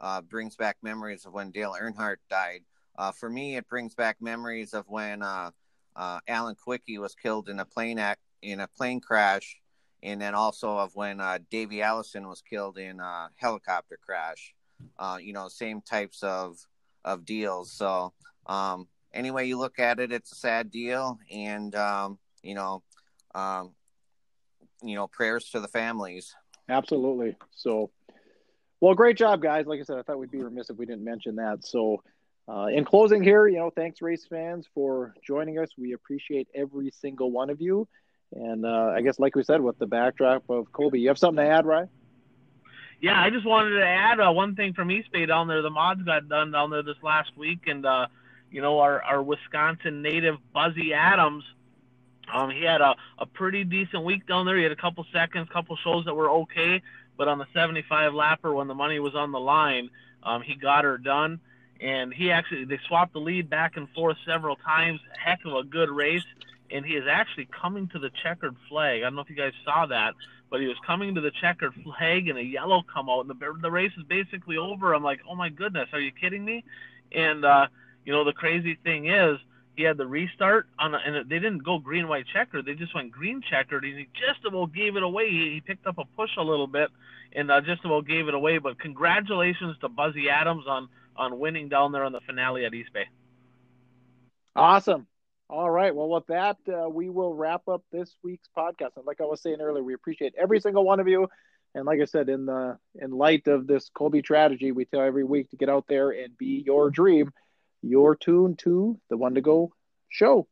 uh, brings back memories of when Dale Earnhardt died. Uh, for me, it brings back memories of when uh, uh, Alan Kulwicki was killed in a plane act in a plane crash, and then also of when uh, Davey Allison was killed in a helicopter crash. Uh, you know, same types of of deals. So, um, anyway you look at it, it's a sad deal, and um, you know, um, you know, prayers to the families.
Absolutely. So, well, great job, guys. Like I said, I thought we'd be remiss if we didn't mention that. So, uh, in closing here, you know, thanks race fans for joining us. We appreciate every single one of you. And uh, I guess, like we said, with the backdrop of Colby, you have something to add, right?
Yeah, I just wanted to add uh, one thing from East Bay down there. The mods got done down there this last week, and uh, you know our, our Wisconsin native Buzzy Adams, um, he had a, a pretty decent week down there. He had a couple seconds, couple shows that were okay, but on the 75 lapper when the money was on the line, um, he got her done. And he actually they swapped the lead back and forth several times. Heck of a good race and he is actually coming to the checkered flag. I don't know if you guys saw that, but he was coming to the checkered flag and a yellow come out, and the the race is basically over. I'm like, oh my goodness, are you kidding me? And uh, you know the crazy thing is he had the restart on, a, and they didn't go green white checkered. They just went green checkered, and he just about gave it away. He, he picked up a push a little bit, and uh, just about gave it away. But congratulations to Buzzy Adams on on winning down there on the finale at East Bay.
Awesome. All right. Well, with that, uh, we will wrap up this week's podcast. And like I was saying earlier, we appreciate every single one of you. And like I said, in the in light of this Colby tragedy, we tell every week to get out there and be your dream. You're tuned to the One to Go show.